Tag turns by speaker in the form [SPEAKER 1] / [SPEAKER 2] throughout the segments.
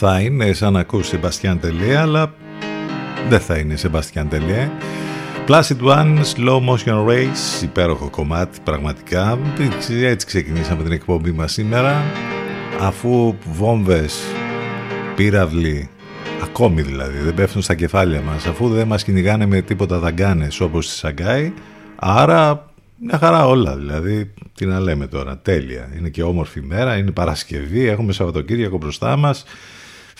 [SPEAKER 1] Θα είναι σαν να ακούς Σεμπαστιάν Τελεία, αλλά δεν θα είναι Σεμπαστιάν Τελεία. Placid One, Slow Motion Race, υπέροχο κομμάτι πραγματικά. Έτσι ξεκινήσαμε την εκπομπή μας σήμερα. Αφού βόμβες, πύραυλοι, ακόμη δηλαδή, δεν πέφτουν στα κεφάλια μας, αφού δεν μας κυνηγάνε με τίποτα δαγκάνες όπως στη Σαγκάη, άρα μια χαρά όλα δηλαδή, τι να λέμε τώρα, τέλεια. Είναι και όμορφη μέρα, είναι Παρασκευή, έχουμε Σαββατοκύριακο μπροστά μας,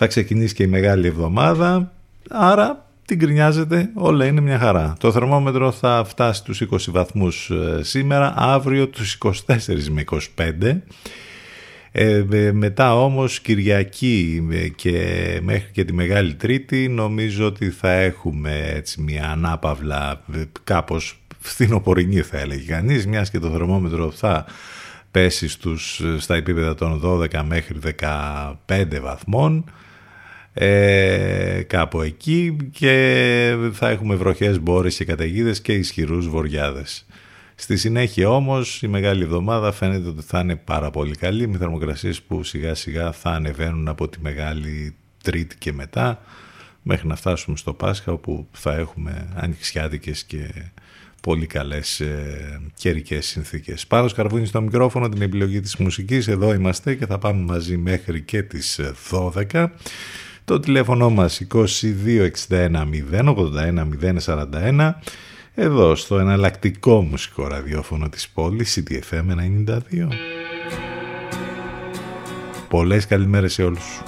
[SPEAKER 1] θα ξεκινήσει και η Μεγάλη Εβδομάδα, άρα την κρινιάζετε, όλα είναι μια χαρά. Το θερμόμετρο θα φτάσει τους 20 βαθμούς ε, σήμερα, αύριο τους 24 με 25. Ε, μετά όμως Κυριακή ε, και μέχρι και τη Μεγάλη Τρίτη νομίζω ότι θα έχουμε έτσι μια ανάπαυλα ε, κάπως φθινοπορεινή θα έλεγε κανείς μιας και το θερμόμετρο θα πέσει στους, στα επίπεδα των 12 μέχρι 15 βαθμών ε, κάπου εκεί και θα έχουμε βροχές μπόρες και καταιγίδες και ισχυρούς βοριάδες. Στη συνέχεια όμως η Μεγάλη Εβδομάδα φαίνεται ότι θα είναι πάρα πολύ καλή με θερμοκρασίες που σιγά σιγά θα ανεβαίνουν από τη Μεγάλη Τρίτη και μετά μέχρι να φτάσουμε στο Πάσχα όπου θα έχουμε ανοιξιάτικες και πολύ καλές ε, καιρικές συνθήκες. Πάρος Καρβούνι στο μικρόφωνο, την επιλογή της μουσικής, εδώ είμαστε και θα πάμε μαζί μέχρι και τις 12. Το τηλέφωνο μας 2261 081 041 εδώ στο εναλλακτικό μουσικό ραδιόφωνο της πόλης CTFM 92. Πολλές καλημέρες σε όλους.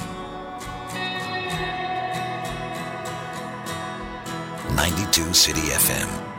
[SPEAKER 2] 92 City FM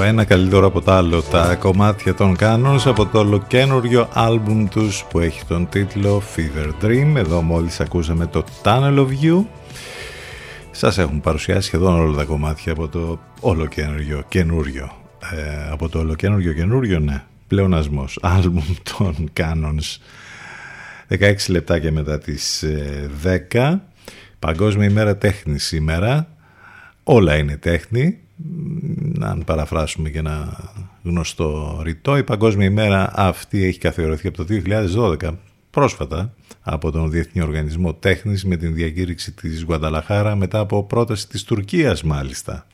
[SPEAKER 1] το ένα καλύτερο από το άλλο. Τα κομμάτια των Canons από το ολοκένουργιο άλμπουμ τους που έχει τον τίτλο Fever Dream. Εδώ μόλις ακούσαμε το Tunnel of You. Σας έχουν παρουσιάσει σχεδόν όλα τα κομμάτια από το ολοκένουργιο καινούριο. Ε, από το ολοκένουργιο καινούριο ναι. Πλεονασμός. Άλμπουμ των Canons. 16 λεπτάκια μετά τις 10 ε, Παγκόσμια ημέρα τέχνης σήμερα. Όλα είναι τέχνη αν παραφράσουμε και ένα γνωστό ρητό, η Παγκόσμια ημέρα αυτή έχει καθιερωθεί από το 2012 πρόσφατα από τον Διεθνή Οργανισμό Τέχνης με την διακήρυξη της Γουανταλαχάρα μετά από πρόταση της Τουρκίας μάλιστα.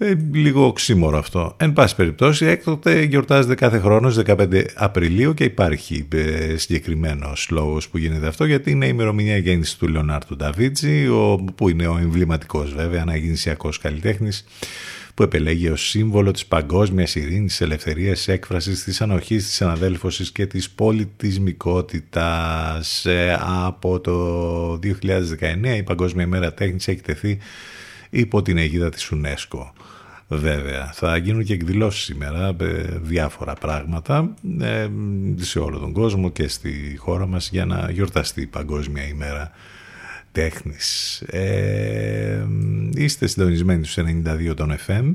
[SPEAKER 1] Ε, λίγο οξύμορο αυτό. Εν πάση περιπτώσει, έκτοτε γιορτάζεται κάθε χρόνος 15 Απριλίου και υπάρχει ε, συγκεκριμένος λόγος που γίνεται αυτό, γιατί είναι η ημερομηνία γέννησης του Λεωνάρτου Νταβίτζη, που είναι ο εμβληματικός βέβαια, αναγεννησιακός καλλιτέχνης, που επελέγει ως σύμβολο της παγκόσμιας ειρήνης, της ελευθερίας, έκφρασης, της ανοχής, της αναδέλφωσης και της πολιτισμικότητας. Ε, από το 2019 η Παγκόσμια ημέρα τέχνης έχει τεθεί υπό την αιγίδα της UNESCO. Βέβαια, θα γίνουν και εκδηλώσεις σήμερα, ε, διάφορα πράγματα ε, σε όλο τον κόσμο και στη χώρα μας για να γιορταστεί η Παγκόσμια ημέρα τέχνης. Ε, είστε συντονισμένοι στους 92 των FM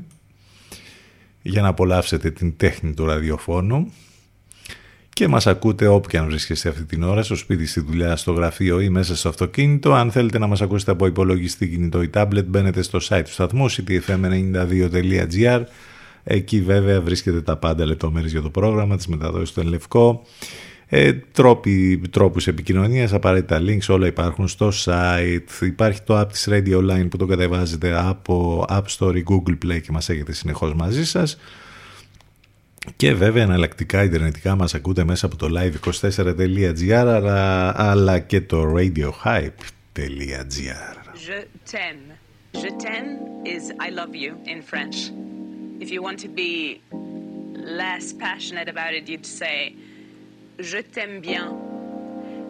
[SPEAKER 1] για να απολαύσετε την τέχνη του ραδιοφώνου και μας ακούτε όπου και αν βρίσκεστε αυτή την ώρα, στο σπίτι, στη δουλειά, στο γραφείο ή μέσα στο αυτοκίνητο. Αν θέλετε να μας ακούσετε από υπολογιστή, κινητό ή tablet, μπαίνετε στο site του σταθμού ctfm92.gr. Εκεί βέβαια βρίσκεται τα πάντα λεπτομέρειες για το πρόγραμμα, τις μεταδόσεις του Ελευκό. Ε, τρόποι, τρόπους επικοινωνίας, απαραίτητα links, όλα υπάρχουν στο site. Υπάρχει το app της Radio Line που το κατεβάζετε από App Store ή Google Play και μας έχετε συνεχώς μαζί σας. Και βέβαια εναλλακτικά ιντερνετικά μας ακούτε μέσα από το live24.gr αλλά, και το radiohype.gr
[SPEAKER 3] Je t'aime. Je t'aime is I love you in French. If you want to be less passionate about it, you'd say Je t'aime bien.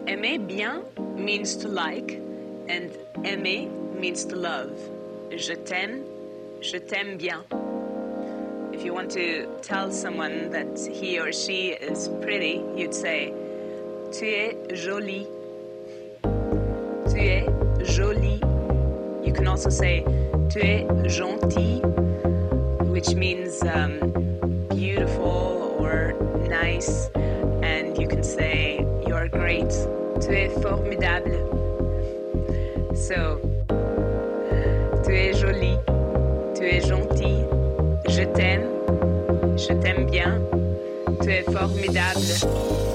[SPEAKER 3] Aimer bien means to like and aimer means to love. Je t'aime, je t'aime bien. If you want to tell someone that he or she is pretty, you'd say, Tu es jolie. Tu es jolie. You can also say, Tu es gentil, which means um, beautiful or nice. And you can say, You're great. Tu es formidable. So, tu es jolie. Tu es gentil. Je t'aime, je t'aime bien, tu es formidable.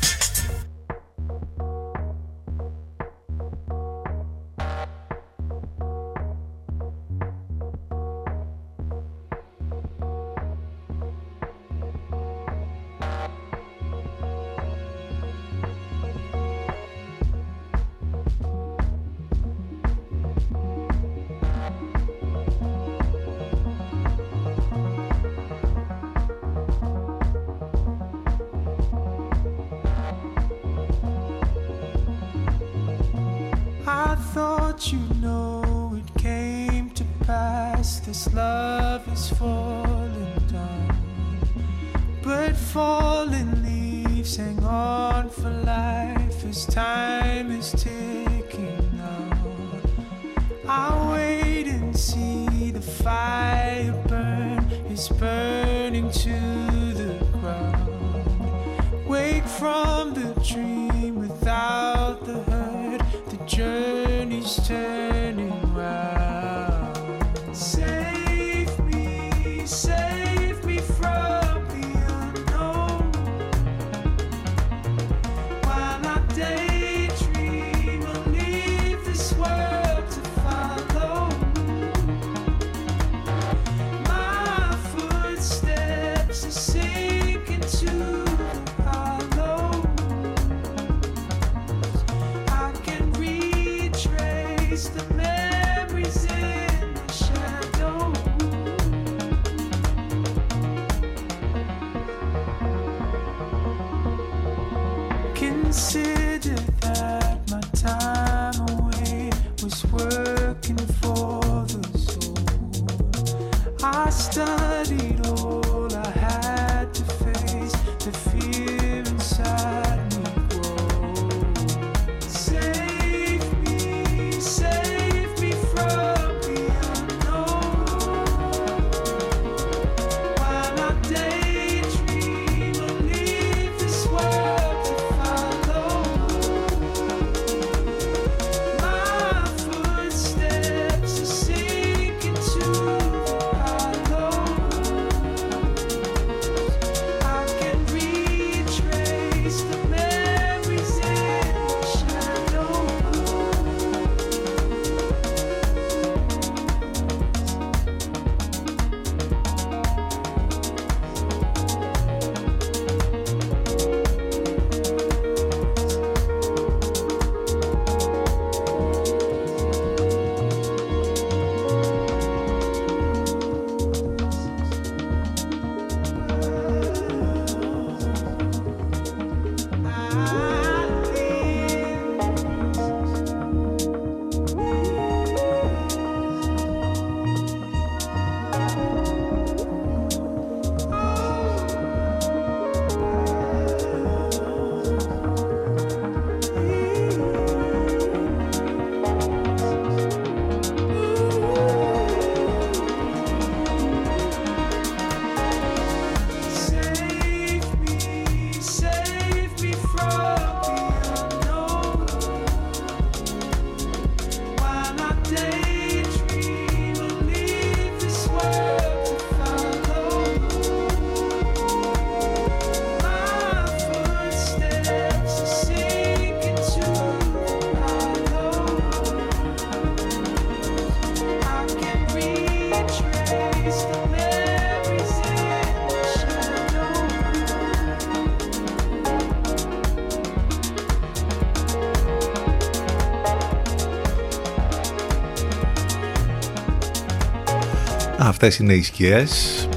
[SPEAKER 1] Αυτές είναι οι σκιές.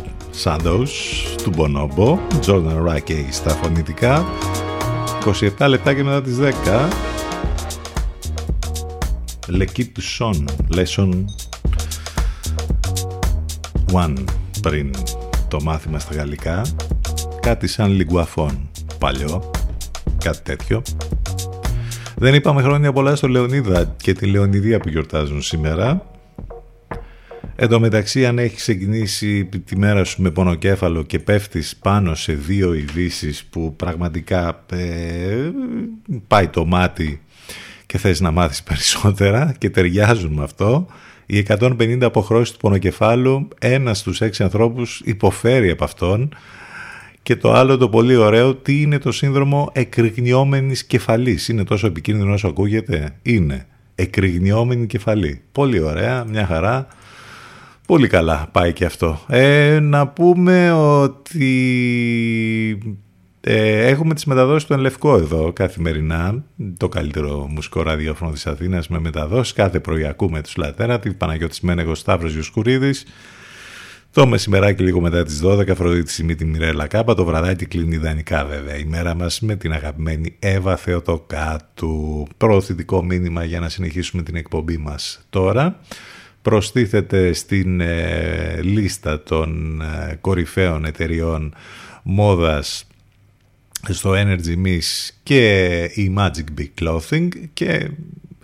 [SPEAKER 1] Shadows του Bonobo Jordan Rake στα φωνητικά. 27 λεπτά και μετά τις 10 Λεκί του Σον Lesson 1 πριν το μάθημα στα γαλλικά. Κάτι σαν λιγκουαφών παλιό κάτι τέτοιο. Δεν είπαμε χρόνια πολλά στο Λεωνίδα και τη Λεωνιδία που γιορτάζουν σήμερα Εν τω μεταξύ αν έχεις ξεκινήσει τη μέρα σου με πονοκέφαλο και πέφτεις πάνω σε δύο ειδήσεις που πραγματικά ε, πάει το μάτι και θες να μάθεις περισσότερα και ταιριάζουν με αυτό οι 150 αποχρώσεις του πονοκεφάλου ένας στους έξι ανθρώπους υποφέρει από αυτόν και το άλλο το πολύ ωραίο τι είναι το σύνδρομο εκρηγνιόμενης κεφαλής. Είναι τόσο επικίνδυνο όσο ακούγεται; Είναι εκρηγνιόμενη κεφαλή. Πολύ ωραία μια χαρά Πολύ καλά πάει και αυτό. Ε, να πούμε ότι ε, έχουμε τις μεταδόσεις του Ενλευκό εδώ καθημερινά, το καλύτερο μουσικό ραδιόφωνο της Αθήνας με μεταδόσεις. Κάθε πρωί ακούμε τους Λατέρα, την Παναγιώτης Μένεγος Σταύρος Γιουσκουρίδης. Το μεσημεράκι λίγο μετά τις 12 Αφροδίτη Σιμίτη Μιρέλα Κάπα, το βραδάκι κλείνει ιδανικά βέβαια η μέρα μας με την αγαπημένη Εύα Θεοτοκάτου. Προωθητικό μήνυμα για να συνεχίσουμε την εκπομπή μας τώρα προστίθεται στην ε, λίστα των ε, κορυφαίων εταιριών μόδας στο Energy Miss και η Magic Big Clothing. Και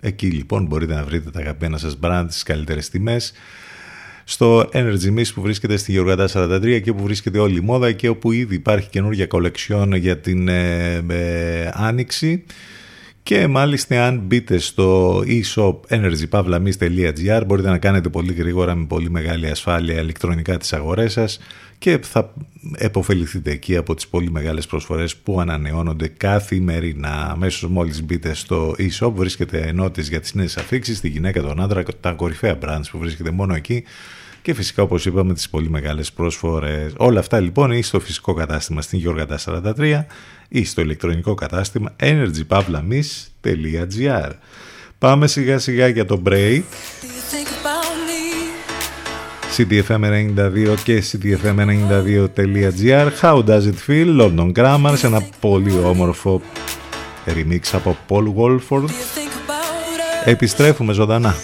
[SPEAKER 1] εκεί λοιπόν μπορείτε να βρείτε τα αγαπημένα σας brand στις καλύτερες τιμές στο Energy Miss που βρίσκεται στη Γεωργαντά 43 και που βρίσκεται όλη η μόδα και όπου ήδη υπάρχει καινούργια κολεξιόν για την ε, ε, Άνοιξη και μάλιστα αν μπείτε στο e-shop energypavlamis.gr μπορείτε να κάνετε πολύ γρήγορα με πολύ μεγάλη ασφάλεια ηλεκτρονικά τις αγορές σας και θα επωφεληθείτε εκεί από τις πολύ μεγάλες προσφορές που ανανεώνονται καθημερινά. Αμέσως μόλις μπείτε στο e-shop βρίσκεται ενότητες για τις νέες αφήξεις, τη γυναίκα, τον άντρα, τα κορυφαία brands που βρίσκεται μόνο εκεί και φυσικά όπως είπαμε τις πολύ μεγάλες προσφορές. Όλα αυτά λοιπόν είναι στο φυσικό κατάστημα στην Γιώργα 43 ή στο ηλεκτρονικό κατάστημα energypavlamis.gr Πάμε σιγά σιγά για το break. CDFM92 και CDFM92.gr How does it feel? London Grammar σε ένα πολύ όμορφο remix από Paul Wolford. Επιστρέφουμε ζωντανά.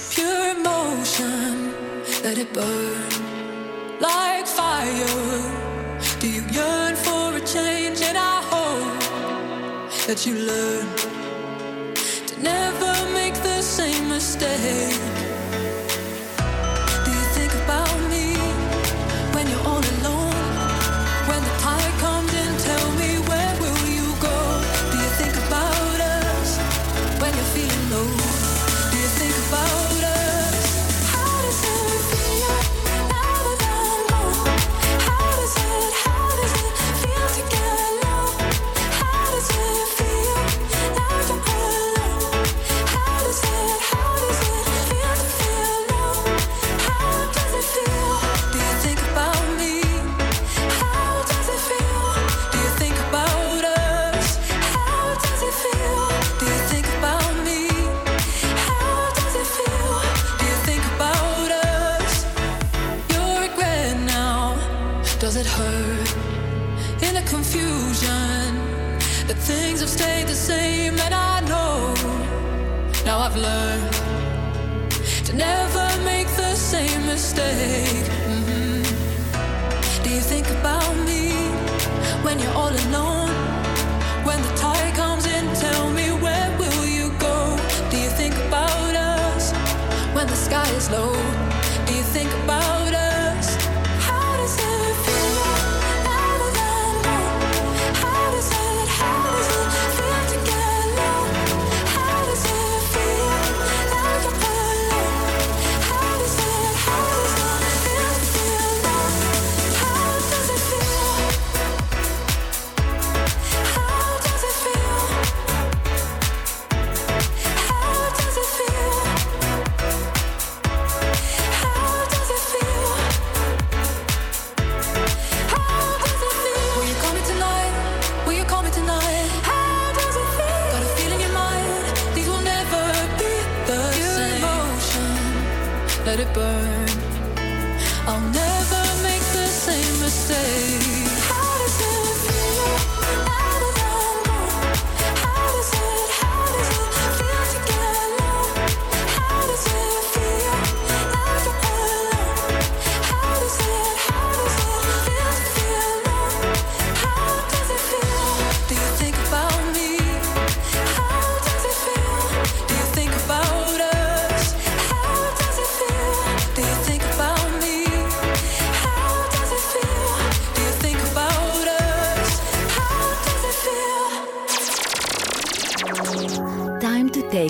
[SPEAKER 4] the same, and I know now I've learned to never make the same mistake. Mm-hmm. Do you think about me when you're all alone? When the tide comes in, tell me where will you go? Do you think about us when the sky is low? Do you think? let it burn. I'll never make the
[SPEAKER 5] same mistake.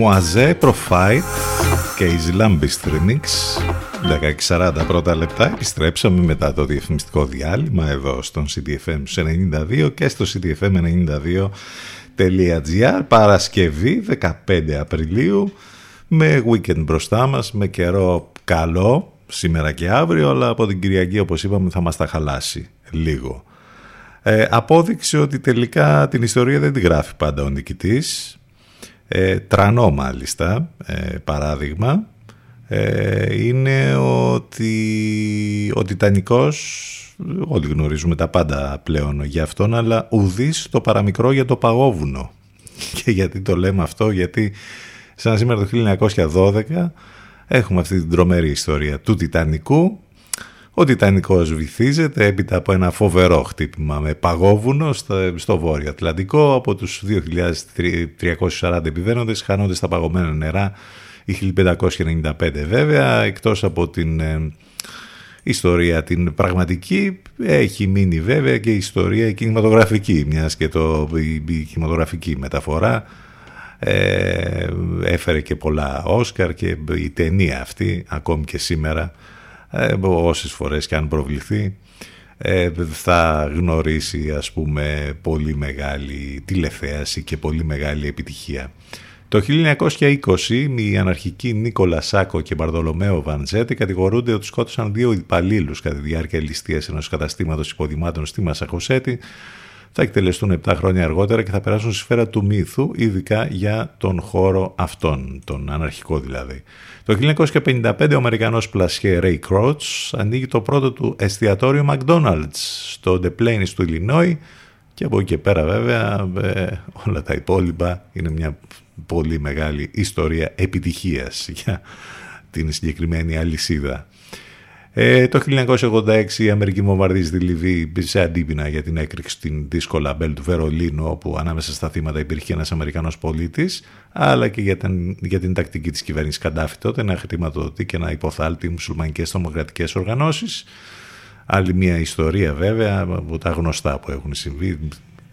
[SPEAKER 1] Μουαζέ, Προφάιτ και η Zilambist Remix. 16.40 πρώτα λεπτά. Επιστρέψαμε μετά το διαφημιστικό διάλειμμα εδώ στον CDFM 92 και στο cdfm92.gr Παρασκευή 15 Απριλίου με weekend μπροστά μας με καιρό καλό σήμερα και αύριο αλλά από την Κυριακή όπως είπαμε θα μας τα χαλάσει λίγο. Ε, απόδειξε ότι τελικά την ιστορία δεν τη γράφει πάντα ο νικητής ε, τρανό μάλιστα ε, παράδειγμα ε, είναι ότι ο Τιτανικός όλοι γνωρίζουμε τα πάντα πλέον για αυτόν αλλά ουδής το παραμικρό για το παγόβουνο Και γιατί το λέμε αυτό, γιατί σαν σήμερα το 1912 έχουμε αυτή την τρομερή ιστορία του Τιτανικού. Ο Τιτανικός βυθίζεται έπειτα από ένα φοβερό χτύπημα με παγόβουνο στο, στο Βόρειο Ατλαντικό. Από τους 2.340 επιβαίνοντες χάνονται στα παγωμένα νερά οι 1595 βέβαια, εκτός από την ε, ιστορία την πραγματική, έχει μείνει βέβαια και η ιστορία η κινηματογραφική, μιας και το, η, η κινηματογραφική μεταφορά ε, έφερε και πολλά Όσκαρ και η ταινία αυτή ακόμη και σήμερα ε, όσες φορές και αν προβληθεί ε, θα γνωρίσει ας πούμε πολύ μεγάλη τηλεθέαση και πολύ μεγάλη επιτυχία. Το 1920 οι αναρχικοί Νίκολα Σάκο και Μπαρδολομέο Βαντζέτη κατηγορούνται ότι σκότωσαν δύο υπαλλήλους κατά τη διάρκεια ληστείας ενός καταστήματος υποδημάτων στη Μασαχοσέτη. Θα εκτελεστούν 7 χρόνια αργότερα και θα περάσουν στη σφαίρα του μύθου, ειδικά για τον χώρο αυτόν, τον αναρχικό δηλαδή. Το 1955 ο Αμερικανός πλασιέ Ray Crouch ανοίγει το πρώτο του εστιατόριο McDonald's στο The Plains του Illinois και από εκεί και πέρα βέβαια ε, όλα τα υπόλοιπα είναι μια πολύ μεγάλη ιστορία επιτυχίας για την συγκεκριμένη αλυσίδα. Ε, το 1986 η Αμερική βομβαρδίζει τη Λιβύη σε αντίπεινα για την έκρηξη στην δύσκολα μπέλ του Βερολίνου όπου ανάμεσα στα θύματα υπήρχε ένας Αμερικανός πολίτης αλλά και για την, για την τακτική της κυβέρνησης Καντάφη τότε να χρηματοδοτεί και να υποθάλει μουσουλμανικές δημοκρατικές οργανώσεις. Άλλη μια ιστορία βέβαια από τα γνωστά που έχουν συμβεί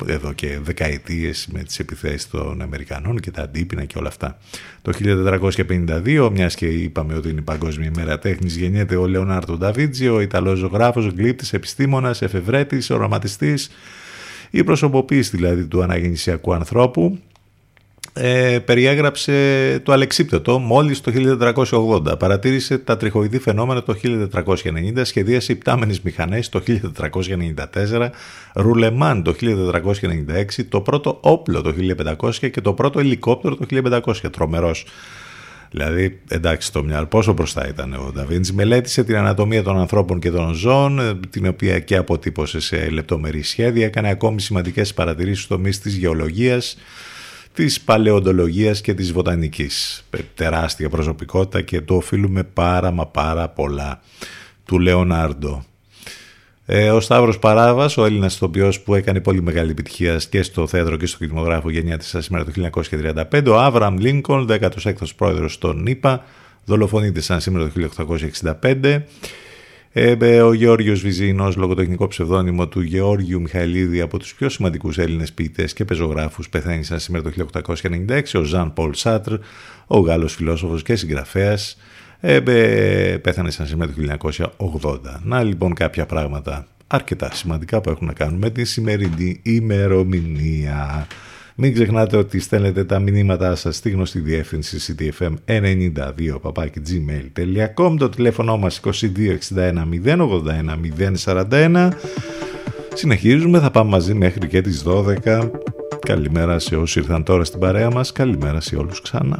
[SPEAKER 1] εδώ και δεκαετίες με τις επιθέσεις των Αμερικανών και τα αντίπεινα και όλα αυτά. Το 1452, μιας και είπαμε ότι είναι η Παγκόσμια ημέρα τέχνης, γεννιέται ο Λεωνάρτο Νταβίτζι, ο Ιταλός ζωγράφος, γλύπτης, επιστήμονας, εφευρέτης, οραματιστής, η προσωποποίηση δηλαδή του αναγεννησιακού ανθρώπου ε, περιέγραψε το αλεξίπτωτο μόλις το 1480. Παρατήρησε τα τριχοειδή φαινόμενα το 1490, σχεδίασε υπτάμενες μηχανές το 1494, ρουλεμάν το 1496, το πρώτο όπλο το 1500 και το πρώτο ελικόπτερο το 1500. Τρομερός. Δηλαδή, εντάξει, το μυαλό πόσο μπροστά ήταν ο Νταβίντζη. Μελέτησε την ανατομία των ανθρώπων και των ζώων, την οποία και αποτύπωσε σε λεπτομερή σχέδια. Έκανε ακόμη σημαντικές παρατηρήσεις στο τομεί της γεωλογίας, της παλαιοντολογίας και της βοτανικής. Τεράστια προσωπικότητα και το οφείλουμε πάρα μα πάρα πολλά του Λεωνάρντο. Ε, ο Σταύρος Παράβας, ο Έλληνας ηθοποιός που έκανε πολύ μεγάλη επιτυχία και στο θέατρο και στο κινηματογράφο γενιά της σήμερα το 1935, ο Άβραμ Λίνκολν, 16ος πρόεδρος των ΗΠΑ, δολοφονείται σαν σήμερα το 1865, ε, ο Γεώργιος Βυζίνος, λογοτεχνικό ψευδόνυμο του Γεώργιου Μιχαηλίδη από τους πιο σημαντικούς Έλληνες ποιητές και πεζογράφους πεθαίνει σαν σήμερα το 1896, ο Ζαν Πολ Σάτρ, ο Γάλλος φιλόσοφος και συγγραφέας, ε, πέθανε σαν σήμερα το 1980. Να λοιπόν κάποια πράγματα αρκετά σημαντικά που έχουν να κάνουν με τη σημερινή ημερομηνία. Μην ξεχνάτε ότι στέλνετε τα μηνύματά σας στη γνωστή διεύθυνση ctfm92 gmail.com το τηλέφωνο μας 2261 081 041 Συνεχίζουμε, θα πάμε μαζί μέχρι και τις 12. Καλημέρα σε όσοι ήρθαν τώρα στην παρέα μας, καλημέρα σε όλους ξανά.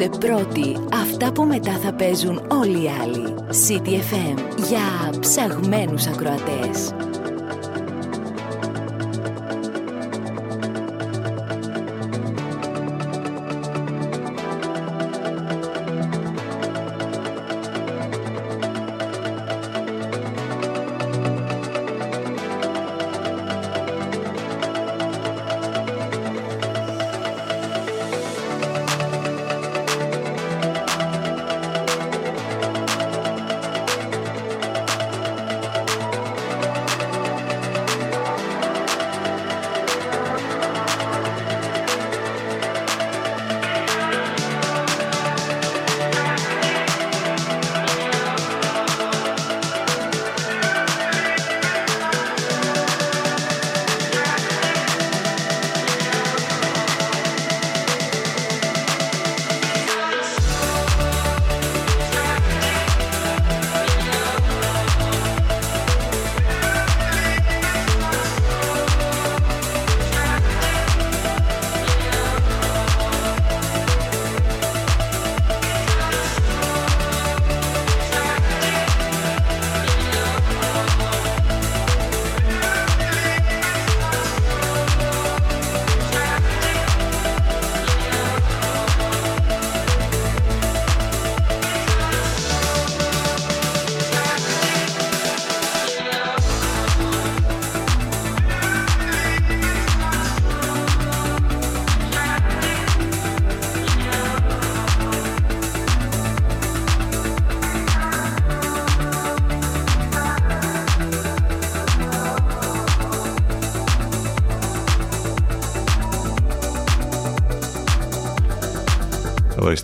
[SPEAKER 6] Ακούστε πρώτοι αυτά που μετά θα παίζουν όλοι οι άλλοι. City FM για ψαγμένους ακροατές.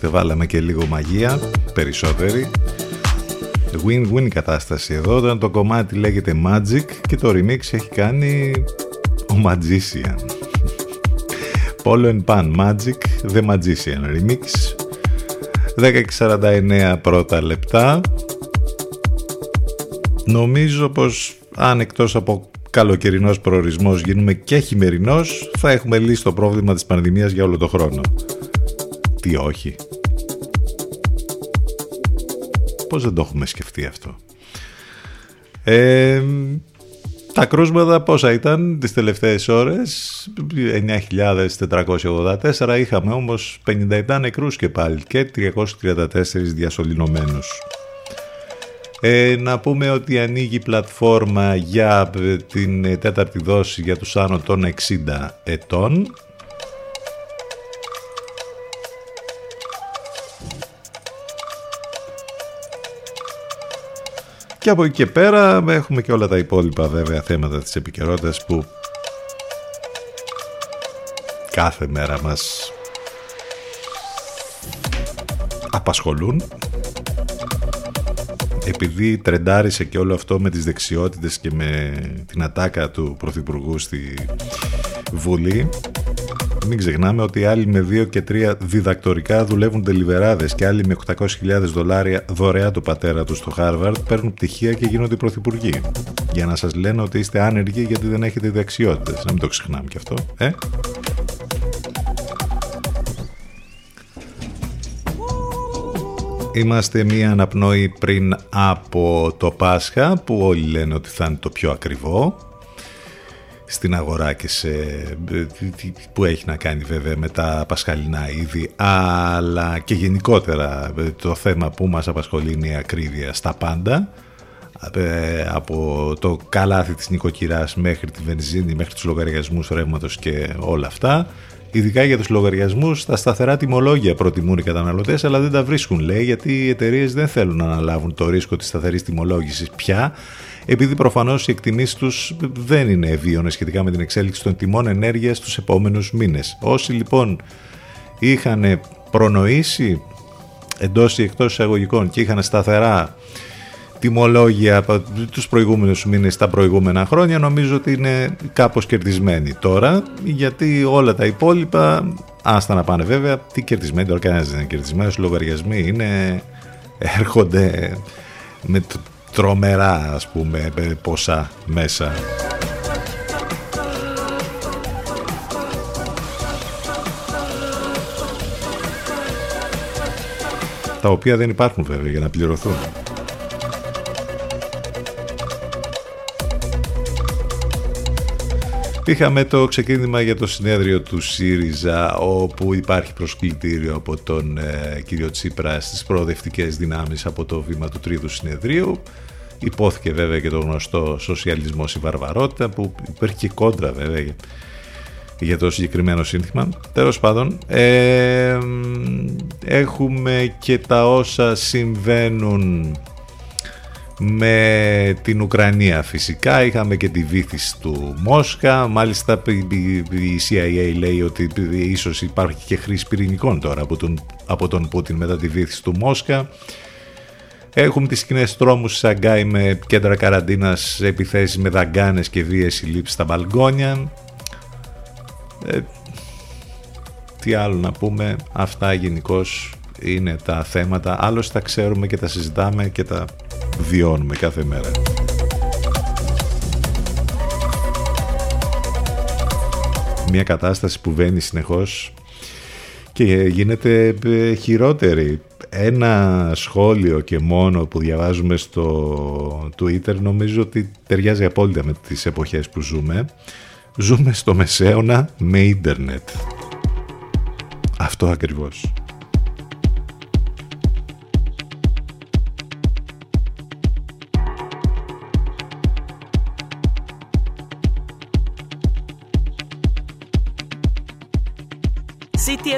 [SPEAKER 1] Ορίστε βάλαμε και λίγο μαγεία, περισσότερη. Win-win κατάσταση εδώ, όταν το κομμάτι λέγεται Magic και το remix έχει κάνει ο Magician. Polo and Pan Magic, The Magician Remix. 10.49 πρώτα λεπτά. Νομίζω πως αν εκτός από καλοκαιρινός προορισμός γίνουμε και χειμερινός θα έχουμε λύσει το πρόβλημα της πανδημίας για όλο το χρόνο τι όχι. Πώς δεν το έχουμε σκεφτεί αυτό; Ε, τα κρούσματα πόσα ήταν τις τελευταίες ώρες; 9.484 είχαμε όμως 57 νεκρούς και πάλι και 334 διασωληνωμένους ε, να πούμε ότι ανοίγει πλατφόρμα για την τέταρτη δόση για τους άνω των 60 ετών Και από εκεί και πέρα έχουμε και όλα τα υπόλοιπα βέβαια θέματα της επικαιρότητας που κάθε μέρα μας απασχολούν. Επειδή τρεντάρισε και όλο αυτό με τις δεξιότητες και με την ατάκα του Πρωθυπουργού στη Βουλή μην ξεχνάμε ότι άλλοι με 2 και 3 διδακτορικά δουλεύουν τελιβεράδες και άλλοι με 800.000 δολάρια δωρεά του πατέρα τους στο Χάρβαρντ παίρνουν πτυχία και γίνονται πρωθυπουργοί. Για να σας λένε ότι είστε άνεργοι γιατί δεν έχετε δεξιότητες. Να μην το ξεχνάμε και αυτό, ε; Είμαστε μία αναπνοή πριν από το Πάσχα που όλοι λένε ότι θα είναι το πιο ακριβό στην αγορά και σε, που έχει να κάνει βέβαια με τα πασχαλινά είδη αλλά και γενικότερα το θέμα που μας απασχολεί είναι η ακρίβεια στα πάντα ε, από το καλάθι της νοικοκυράς μέχρι τη βενζίνη, μέχρι τους λογαριασμούς ρεύματος και όλα αυτά. Ειδικά για τους λογαριασμούς, τα σταθερά τιμολόγια προτιμούν οι καταναλωτές, αλλά δεν τα βρίσκουν, λέει, γιατί οι εταιρείες δεν θέλουν να αναλάβουν το ρίσκο της σταθερής τιμολόγησης πια, επειδή προφανώς οι εκτιμήσεις τους δεν είναι ευίωνες σχετικά με την εξέλιξη των τιμών ενέργειας τους επόμενους μήνες. Όσοι λοιπόν είχαν προνοήσει εντός ή εκτός εισαγωγικών και είχαν σταθερά τιμολόγια από τους προηγούμενους μήνες τα προηγούμενα χρόνια νομίζω ότι είναι κάπως κερδισμένοι τώρα γιατί όλα τα υπόλοιπα άστα να πάνε βέβαια τι κερδισμένοι τώρα κανένας δεν είναι κερδισμένος λογαριασμοί είναι έρχονται με τρομερά ας πούμε ποσά μέσα τα οποία δεν υπάρχουν βέβαια για να πληρωθούν. Είχαμε το ξεκίνημα για το συνέδριο του ΣΥΡΙΖΑ όπου υπάρχει προσκλητήριο από τον ε, κύριο Τσίπρα στις προοδευτικές δυνάμεις από το βήμα του τρίτου συνεδρίου. Υπόθηκε βέβαια και το γνωστό σοσιαλισμός η βαρβαρότητα που υπήρχε και κόντρα βέβαια για το συγκεκριμένο σύνθημα. Τέλος πάντων, ε, έχουμε και τα όσα συμβαίνουν με την Ουκρανία φυσικά. Είχαμε και τη βήθηση του Μόσχα. Μάλιστα η CIA λέει ότι ίσως υπάρχει και χρήση πυρηνικών τώρα από τον, από τον Πούτιν μετά τη βήθηση του Μόσχα Έχουμε τις σκηνές τρόμους στη Σαγκάη με κέντρα καραντίνας επιθέσεις με δαγκάνες και βίες συλλήψεις στα μπαλκόνια ε, τι άλλο να πούμε αυτά γενικώς είναι τα θέματα άλλωστε τα ξέρουμε και τα συζητάμε και τα βιώνουμε κάθε μέρα. Μια κατάσταση που βαίνει συνεχώς και γίνεται ε, χειρότερη. Ένα σχόλιο και μόνο που διαβάζουμε στο Twitter νομίζω ότι ταιριάζει απόλυτα με τις εποχές που ζούμε. Ζούμε στο μεσαίωνα με ίντερνετ. Αυτό ακριβώς.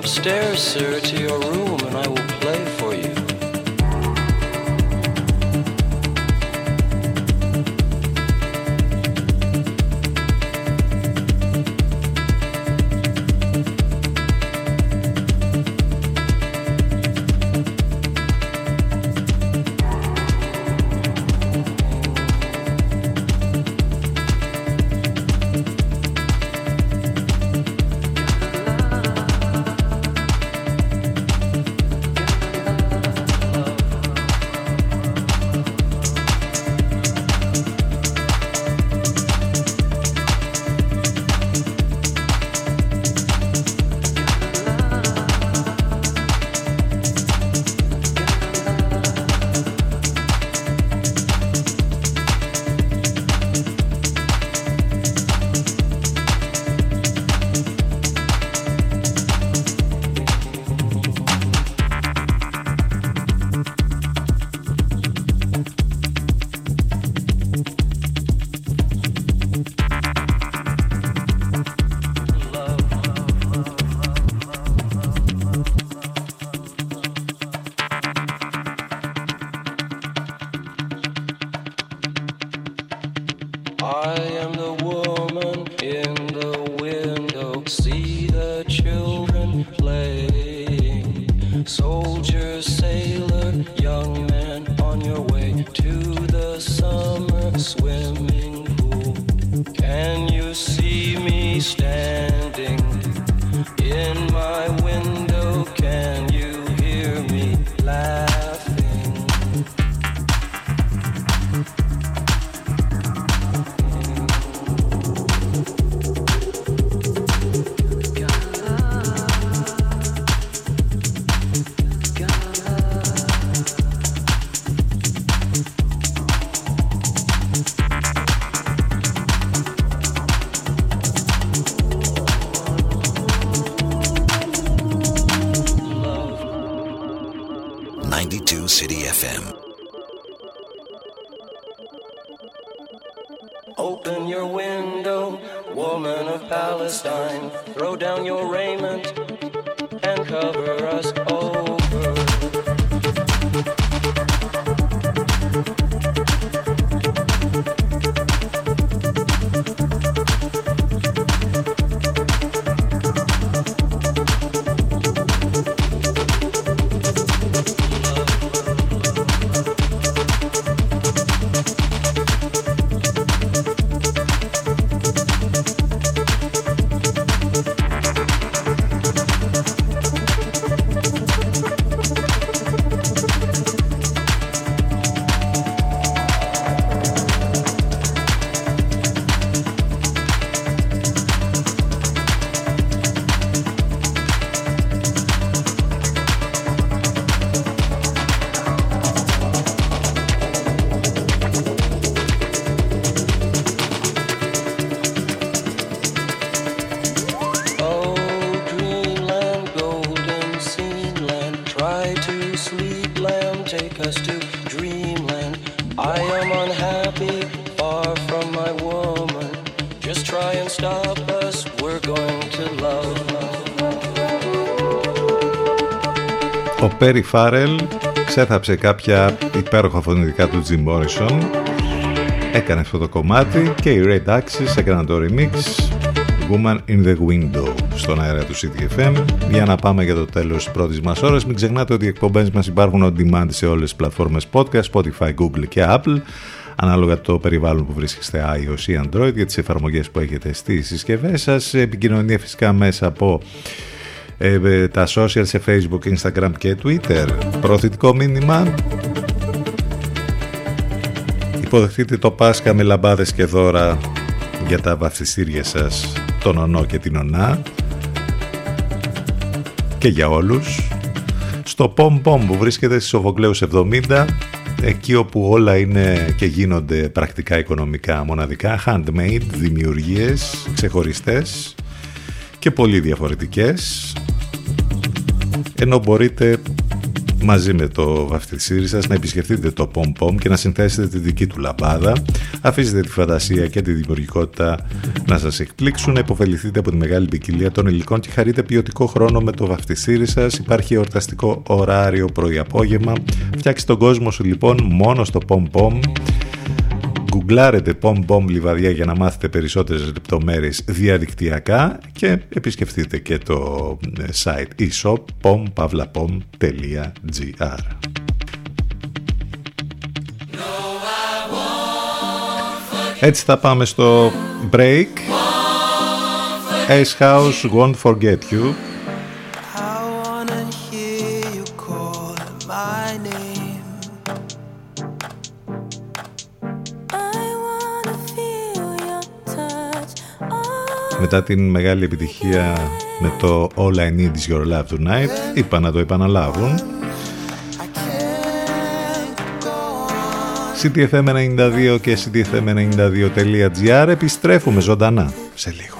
[SPEAKER 7] Upstairs, sir, to your room, Can you see me standing in my window?
[SPEAKER 1] Ο Πέρι Φάρελ ξέθαψε κάποια υπέροχα φωνητικά του Jim Morrison. Έκανε αυτό το κομμάτι και οι Red Axis έκαναν το remix Woman in the Window στον αέρα του CTFM για να πάμε για το τέλος της πρώτης μας ώρας. Μην ξεχνάτε ότι οι εκπομπές μας υπάρχουν on demand σε όλες τις πλατφόρμες podcast Spotify, Google και Apple. Ανάλογα το περιβάλλον που βρίσκεστε iOS ή Android για τις εφαρμογές που έχετε στις συσκευές σας. Επικοινωνία φυσικά μέσα από ε, τα social σε facebook, instagram και twitter. Προωθητικό μήνυμα. Υποδεχτείτε το Πάσχα με λαμπάδες και δώρα για τα βαθιστήρια σας τον Ονό και την Ονά. Και για όλους. Στο Pom Pom που βρίσκεται στις Σοφοκλέους 70 εκεί όπου όλα είναι και γίνονται πρακτικά οικονομικά μοναδικά handmade, δημιουργίες ξεχωριστές και πολύ διαφορετικές ενώ μπορείτε μαζί με το βαφτισίρι σας να επισκεφτείτε το Pom Pom και να συνθέσετε τη δική του λαμπάδα αφήσετε τη φαντασία και τη δημιουργικότητα να σας εκπλήξουν υποφεληθείτε από τη μεγάλη ποικιλία των υλικών και χαρείτε ποιοτικό χρόνο με το βαφτισίρι σας. Υπάρχει εορταστικό ωράριο πρωί-απόγευμα. Φτιάξει τον κόσμο σου λοιπόν μόνο στο Pom Pom γκουγκλάρετε Pom Pom Λιβαδιά για να μάθετε περισσότερες λεπτομέρειες διαδικτυακά και επισκεφτείτε και το ε, site e-shop pompavlapom.gr Έτσι θα πάμε στο break. Ace House Won't Forget You Μετά την μεγάλη επιτυχία με το All I Need Is Your Love Tonight είπα να το επαναλάβουν ctfm92 και ctfm92.gr επιστρέφουμε ζωντανά σε λίγο.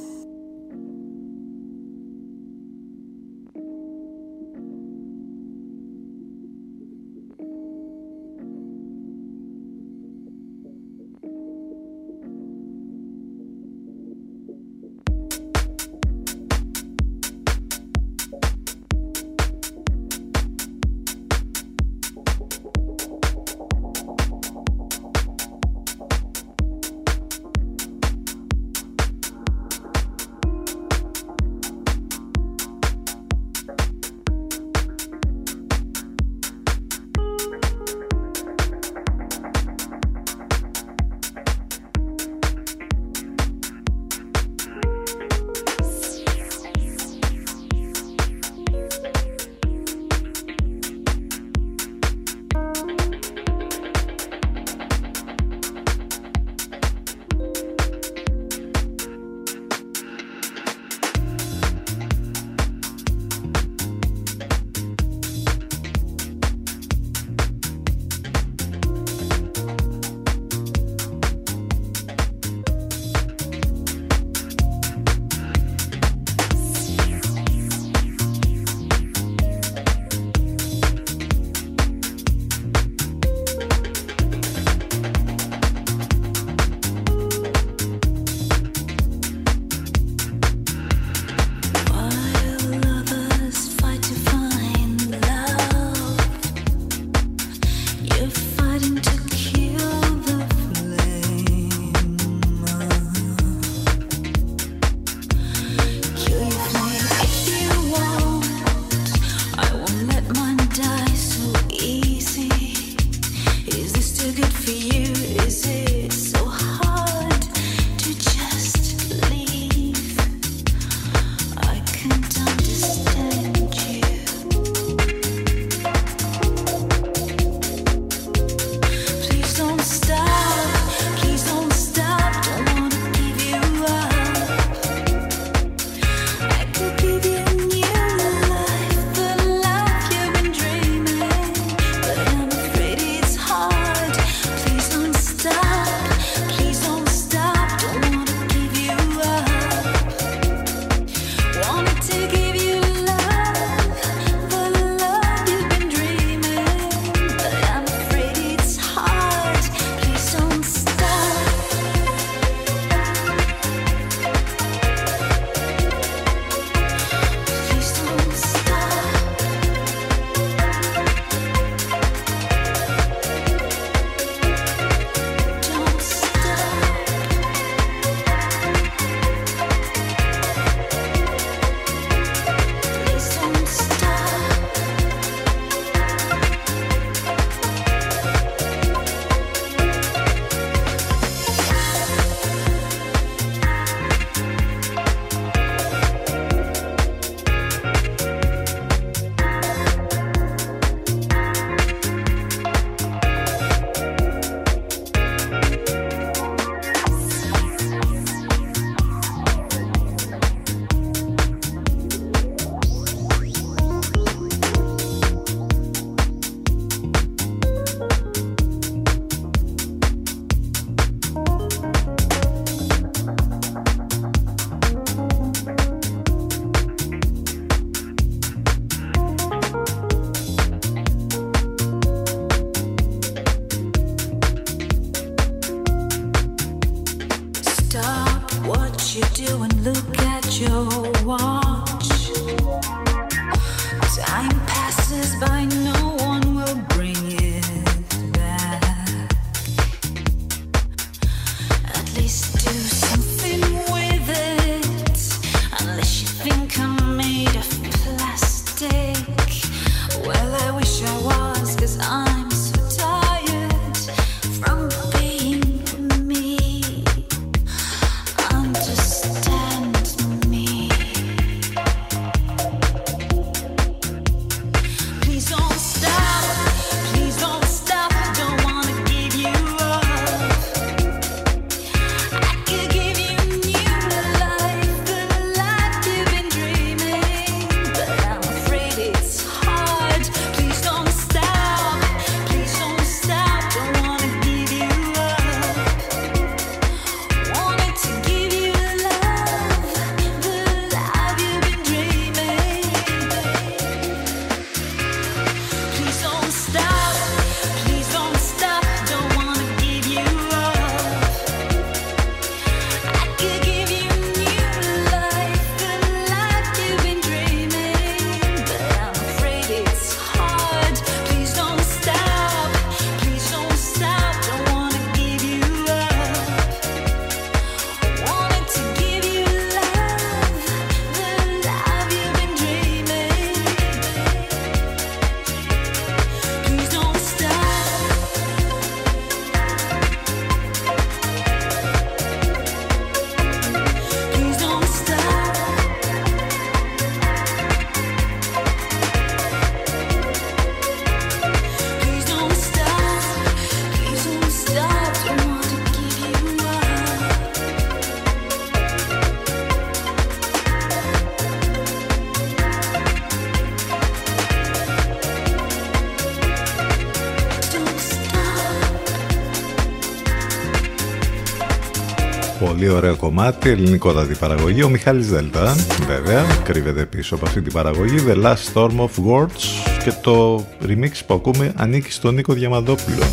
[SPEAKER 1] Ωραίο κομμάτι, ελληνικότατη παραγωγή. Ο Μιχάλης Δέλτα, βέβαια, κρύβεται πίσω από αυτή την παραγωγή. The Last Storm of Words και το remix που ακούμε ανήκει στον Νίκο Διαμαντόπουλο.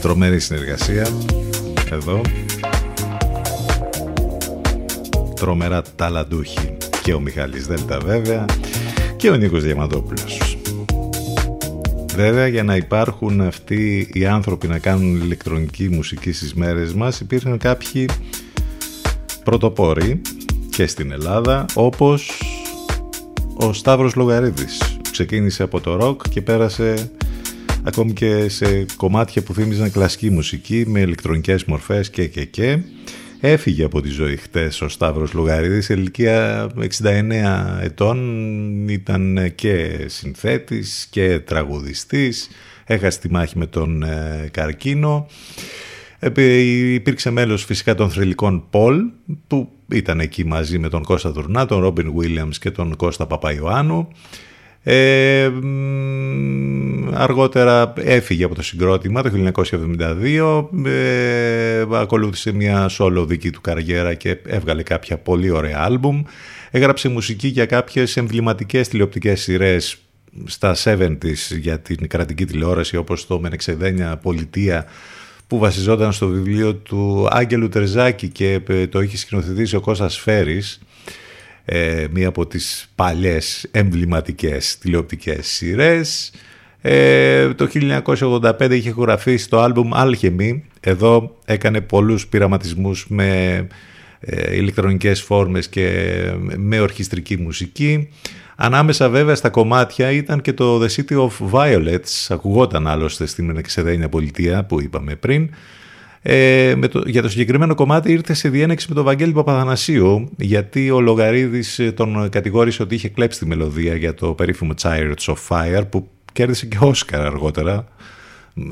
[SPEAKER 1] Τρομερή συνεργασία εδώ. Τρομερά ταλαντούχοι. Και ο Μιχάλης Δέλτα βέβαια και ο Νίκος Διαμαντόπουλος. Βέβαια για να υπάρχουν αυτοί οι άνθρωποι να κάνουν ηλεκτρονική μουσική στις μέρες μας υπήρχαν κάποιοι πρωτοπόροι και στην Ελλάδα όπως ο Σταύρος Λογαρίδης. Ξεκίνησε από το ροκ και πέρασε ακόμη και σε κομμάτια που θύμιζαν κλασική μουσική με ηλεκτρονικές μορφές και και και. Έφυγε από τη ζωή χτες ο Σταύρος Λογαρίδης σε ηλικία 69 ετών, ήταν και συνθέτης και τραγουδιστής, έχασε τη μάχη με τον ε, καρκίνο. Επί- Υπήρξε μέλος φυσικά των θρηλυκών Πολ που ήταν εκεί μαζί με τον Κώστα Τουρνά, τον Ρόμπιν Βίλιαμς και τον Κώστα Παπαϊωάννου. Ε, μ, αργότερα έφυγε από το συγκρότημα το 1972, ε, ακολούθησε μια solo δική του καριέρα και έβγαλε κάποια πολύ ωραία άλμπουμ. Έγραψε μουσική για κάποιες εμβληματικές τηλεοπτικές σειρές στα 70s για την κρατική τηλεόραση όπως το Μενεξεδένια Πολιτεία που βασιζόταν στο βιβλίο του Άγγελου Τερζάκη και ε, το είχε σκηνοθετήσει ο Κώστας Φέρης ε, μία από τις παλιές εμβληματικές τηλεοπτικές σειρές. Ε, το 1985 είχε γραφεί στο άλμπουμ Alchemy. Εδώ έκανε πολλούς πειραματισμούς με ε, ηλεκτρονικές φόρμες και με ορχιστρική μουσική. Ανάμεσα βέβαια στα κομμάτια ήταν και το The City of Violets, ακουγόταν άλλωστε στην εξεδένια πολιτεία που είπαμε πριν. Ε, με το, για το συγκεκριμένο κομμάτι ήρθε σε διένεξη με τον Βαγγέλη Παπαθανασίου γιατί ο Λογαρίδης ε, τον κατηγόρησε ότι είχε κλέψει τη μελωδία για το περίφημο Chariots of Fire που κέρδισε και Όσκαρ αργότερα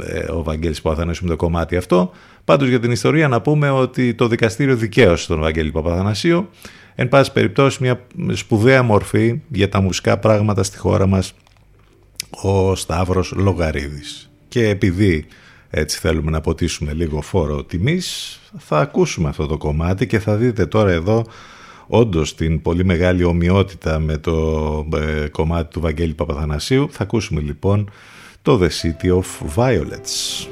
[SPEAKER 1] ε, ο Βαγγέλης Παπαθανασίου με το κομμάτι αυτό. Πάντως για την ιστορία να πούμε ότι το δικαστήριο δικαίωσε τον Βαγγέλη Παπαθανασίου εν πάση περιπτώσει μια σπουδαία μορφή για τα μουσικά πράγματα στη χώρα μας ο Σταύρος Λογαρίδης. Και επειδή έτσι θέλουμε να ποτίσουμε λίγο φόρο τιμής, θα ακούσουμε αυτό το κομμάτι και θα δείτε τώρα εδώ όντως την πολύ μεγάλη ομοιότητα με το ε, κομμάτι του Βαγγέλη Παπαθανασίου. Θα ακούσουμε λοιπόν το The City of Violets.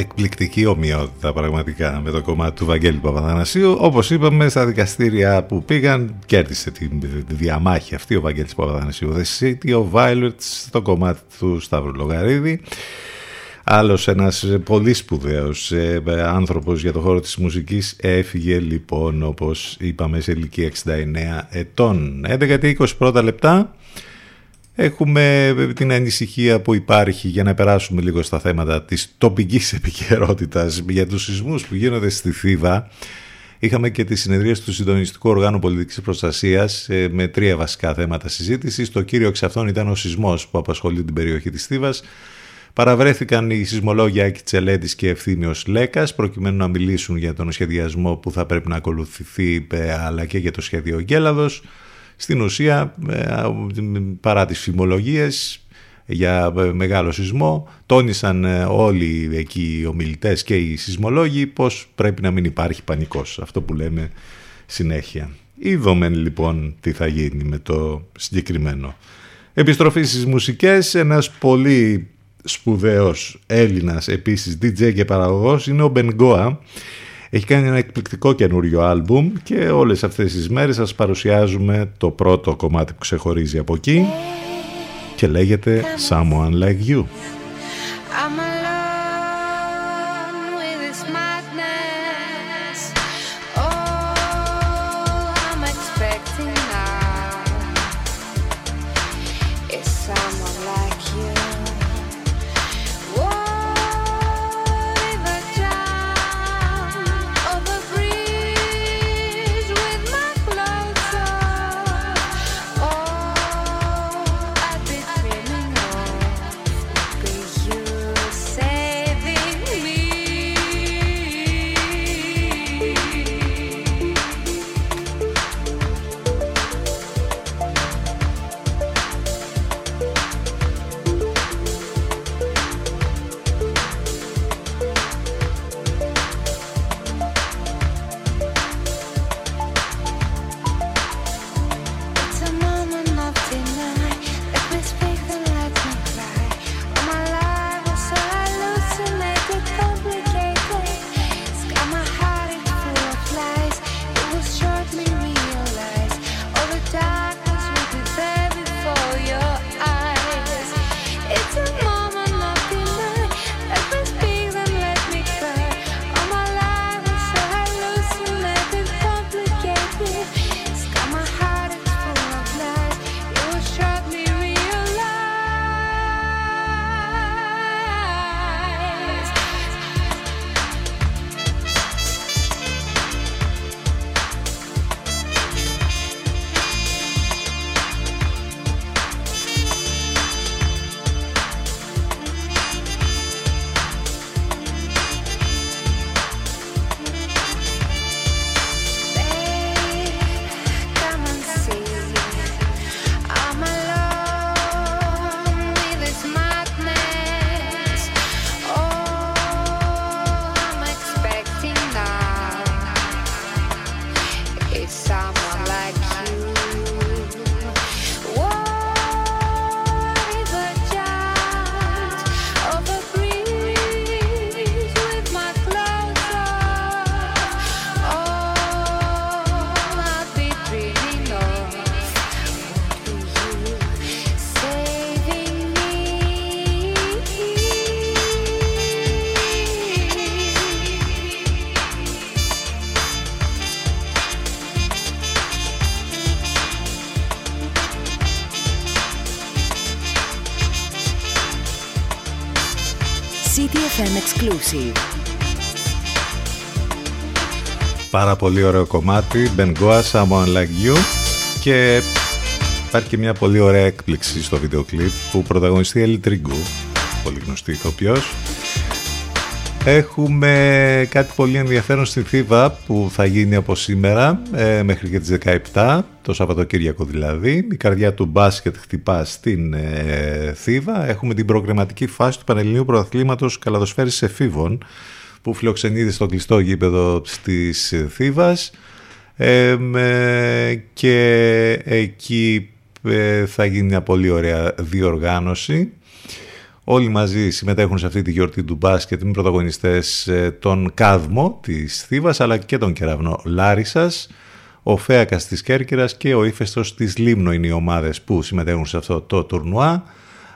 [SPEAKER 1] Εκπληκτική ομοιότητα πραγματικά με το κομμάτι του Βαγγέλη Παπαδανασίου. Όπως είπαμε στα δικαστήρια που πήγαν κέρδισε τη διαμάχη αυτή ο Βαγγέλης Παπαδανασίου. The City of Violets στο κομμάτι του Σταύρου Λογαρίδη. Άλλος ένας πολύ σπουδαίος ε, άνθρωπος για το χώρο της μουσικής έφυγε λοιπόν όπως είπαμε σε ηλικία 69 ετών. 11 και 20 πρώτα λεπτά έχουμε την ανησυχία που υπάρχει για να περάσουμε λίγο στα θέματα της τοπικής επικαιρότητας για τους σεισμούς που γίνονται στη Θήβα. Είχαμε και τις συνεδρίες του Συντονιστικού Οργάνου Πολιτικής Προστασίας ε, με τρία βασικά θέματα συζήτησης. Το κύριο εξ αυτών ήταν ο σεισμός που απασχολεί την περιοχή της Θήβας Παραβρέθηκαν οι σεισμολόγοι Άκη Τσελέντης και Ευθύμιος Λέκας προκειμένου να μιλήσουν για τον σχεδιασμό που θα πρέπει να ακολουθηθεί ε, αλλά και για το σχέδιο Γκέλαδος. Στην ουσία, ε, παρά τις φημολογίες για ε, μεγάλο σεισμό, τόνισαν όλοι εκεί οι ομιλητές και οι σεισμολόγοι πως πρέπει να μην υπάρχει πανικός, αυτό που λέμε συνέχεια. Είδαμε λοιπόν τι θα γίνει με το συγκεκριμένο. Επιστροφή στις μουσικές, ένας πολύ σπουδαίος Έλληνας επίσης DJ και παραγωγός είναι ο Μπενγκόα έχει κάνει ένα εκπληκτικό καινούριο άλμπουμ και όλες αυτές τις μέρες σας παρουσιάζουμε το πρώτο κομμάτι που ξεχωρίζει από εκεί και λέγεται Someone Like You.
[SPEAKER 5] I'm
[SPEAKER 6] Exclusive.
[SPEAKER 1] Πάρα πολύ ωραίο κομμάτι Bengoa Someone Like You και υπάρχει και μια πολύ ωραία έκπληξη στο βίντεο κλιπ που πρωταγωνιστεί η Έλλη Τριγκού πολύ γνωστή ηθοποιός Έχουμε κάτι πολύ ενδιαφέρον στη Θήβα που θα γίνει από σήμερα ε, μέχρι και τις 17, το Σαββατοκύριακο δηλαδή. Η καρδιά του μπάσκετ χτυπά στην ε, Θήβα. Έχουμε την προγραμματική φάση του Πανελληνίου Πρωταθλήματος Καλαδοσφαίρης Εφήβων που φιλοξενείται στο κλειστό γήπεδο της Θήβας ε, με- και εκεί ε, θα γίνει μια πολύ ωραία διοργάνωση Όλοι μαζί συμμετέχουν σε αυτή τη γιορτή του μπάσκετ με πρωταγωνιστές ε, τον Κάδμο της Θήβας αλλά και τον Κεραυνό Λάρισας, ο Φέακας της Κέρκυρας και ο Ήφαιστος της Λίμνο είναι οι ομάδες που συμμετέχουν σε αυτό το τουρνουά.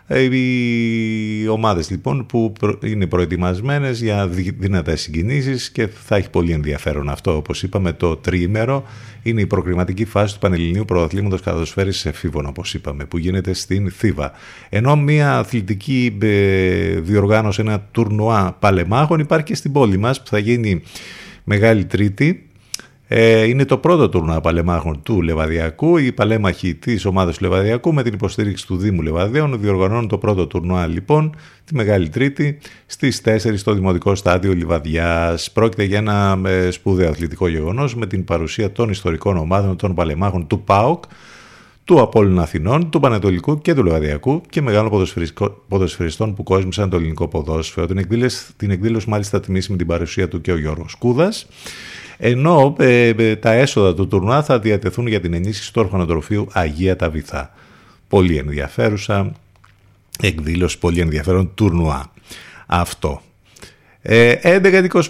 [SPEAKER 1] Ε, Οι ομάδες λοιπόν που προ- είναι προετοιμασμένες για δι- δυνατές συγκινήσεις και θα έχει πολύ ενδιαφέρον αυτό όπως είπαμε το τριήμερο είναι η προκριματική φάση του Πανελληνίου Πρωταθλήματος Καθοσφαίρησης Εφήβων όπως είπαμε που γίνεται στην Θήβα. Ενώ μια αθλητική ε, διοργάνωση, ένα τουρνουά παλεμάχων υπάρχει και στην πόλη μας που θα γίνει Μεγάλη Τρίτη ε, είναι το πρώτο τουρνουά παλεμάχων του Λεβαδιακού. Οι παλέμαχοι της ομάδας του Λεβαδιακού με την υποστήριξη του Δήμου Λεβαδίων διοργανώνουν το πρώτο τουρνουά λοιπόν τη Μεγάλη Τρίτη στις 4 στο Δημοτικό Στάδιο Λιβαδιάς. Πρόκειται για ένα ε, σπουδαίο αθλητικό γεγονός με την παρουσία των ιστορικών ομάδων των παλεμάχων του ΠΑΟΚ του Απόλλων Αθηνών, του Πανετολικού και του Λεβαδιακού και μεγάλων ποδοσφαιριστικό- ποδοσφαιριστών που κόσμησαν το ελληνικό ποδόσφαιρο. Την εκδήλωση, την εκδήλωση μάλιστα τιμήσει με την παρουσία του και ο Γιώργος Κούδας. Ενώ ε, ε, τα έσοδα του τουρνουά θα διατεθούν για την ενίσχυση του ορφανοτροφείου Αγία τα Βυθά. Πολύ ενδιαφέρουσα εκδήλωση, πολύ ενδιαφέρον τουρνουά. Αυτό. Ε,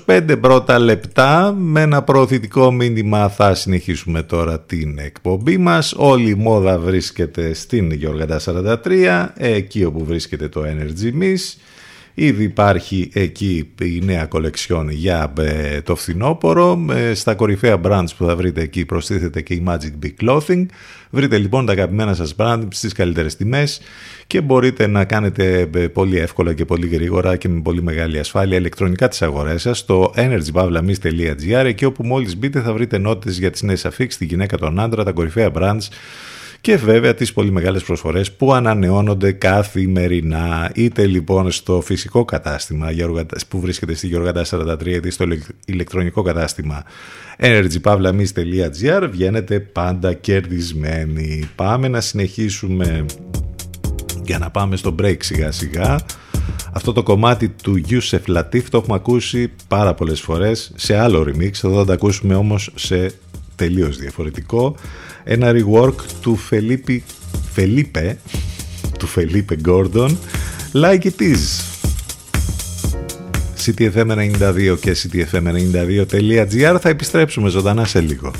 [SPEAKER 1] 11-25 πρώτα λεπτά με ένα προωθητικό μήνυμα θα συνεχίσουμε τώρα την εκπομπή μας. Όλη η μόδα βρίσκεται στην Γιώργα 43, εκεί όπου βρίσκεται το Energy Miss. Ήδη υπάρχει εκεί η νέα κολεξιόν για ε, το φθινόπωρο. Ε, Στα κορυφαία brands που θα βρείτε εκεί προστίθεται και η Magic Big Clothing. Βρείτε λοιπόν τα αγαπημένα σας brand στις καλύτερες τιμές και μπορείτε να κάνετε ε, πολύ εύκολα και πολύ γρήγορα και με πολύ μεγάλη ασφάλεια ηλεκτρονικά τις αγορές σας στο energypavlamis.gr εκεί όπου μόλις μπείτε θα βρείτε νότες για τις νέες αφήξεις, τη γυναίκα, τον άντρα, τα κορυφαία brands και βέβαια τις πολύ μεγάλες προσφορές που ανανεώνονται καθημερινά είτε λοιπόν στο φυσικό κατάστημα Γιώργα- που βρίσκεται στη Γιώργα 43 είτε στο ηλεκ- ηλεκτρονικό κατάστημα energypavlamis.gr βγαίνετε πάντα κερδισμένοι. Πάμε να συνεχίσουμε για να πάμε στο break σιγά σιγά. Αυτό το κομμάτι του Yusef Latif το έχουμε ακούσει πάρα πολλές φορές σε άλλο remix, εδώ θα το ακούσουμε όμως σε τελείως διαφορετικό ένα rework του Φελίπη Φελίπε του Φελίπε Γκόρντον Like it is. Ctfm92 και ctfm92.gr θα επιστρέψουμε ζωντανά σε λίγο.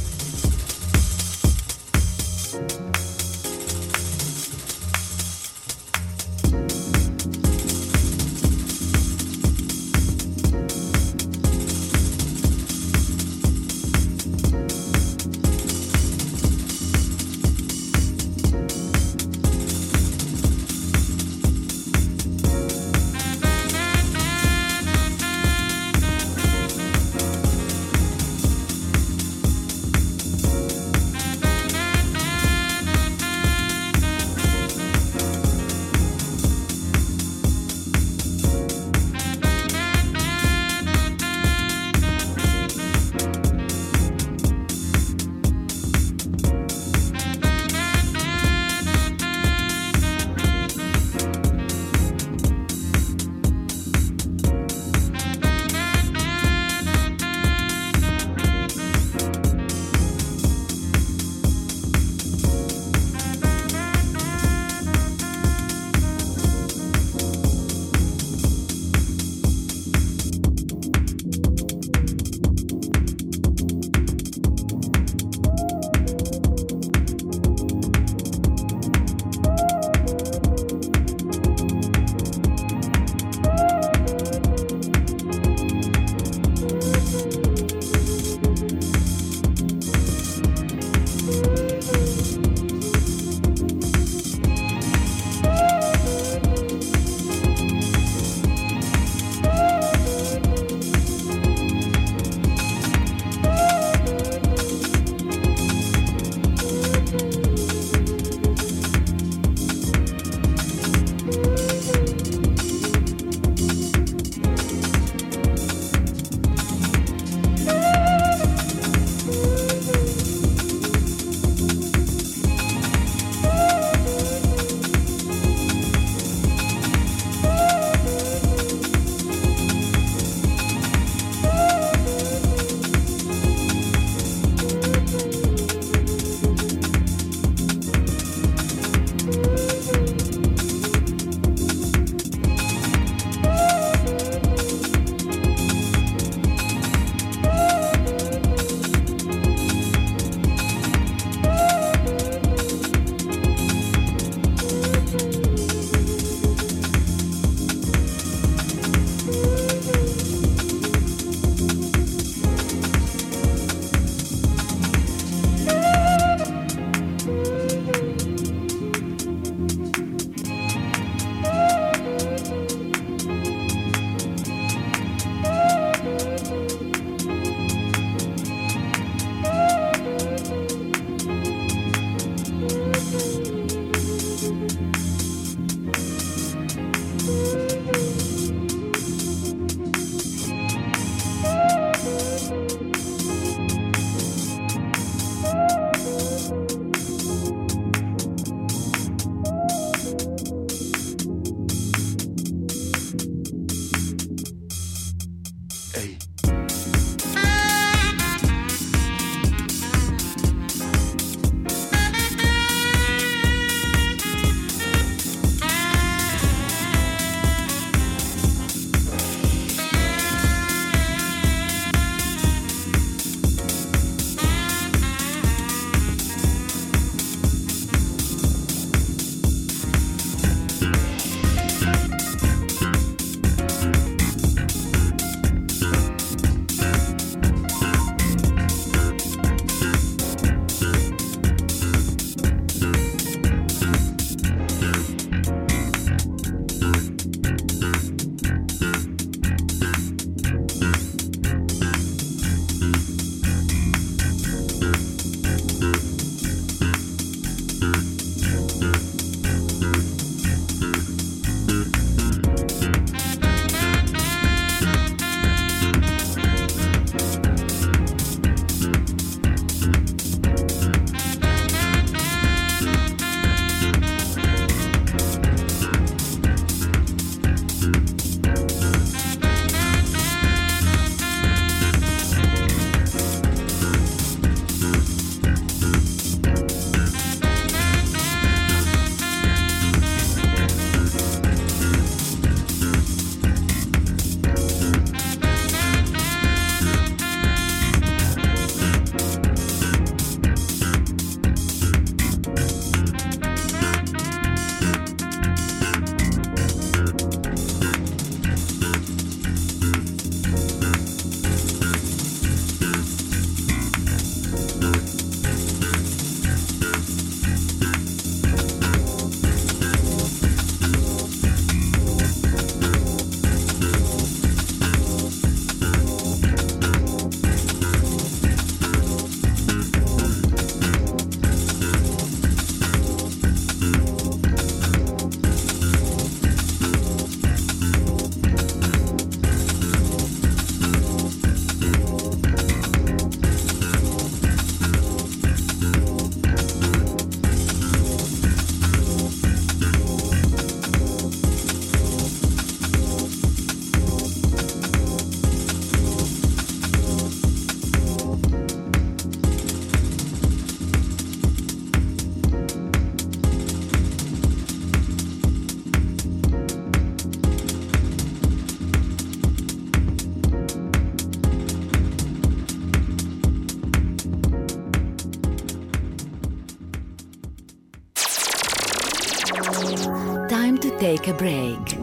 [SPEAKER 6] Take a break.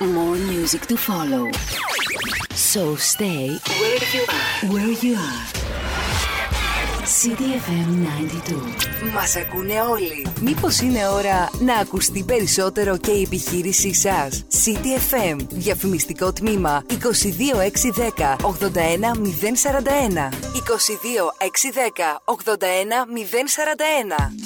[SPEAKER 6] More music to follow. So stay where you are. Where you are. CDFM 92. Μας ακούνε όλοι. Μήπως είναι ώρα να ακουστεί περισσότερο και η επιχείρησή σας; CDFM. Διαφημιστικό τμήμα 22610 81041. 22610 81041.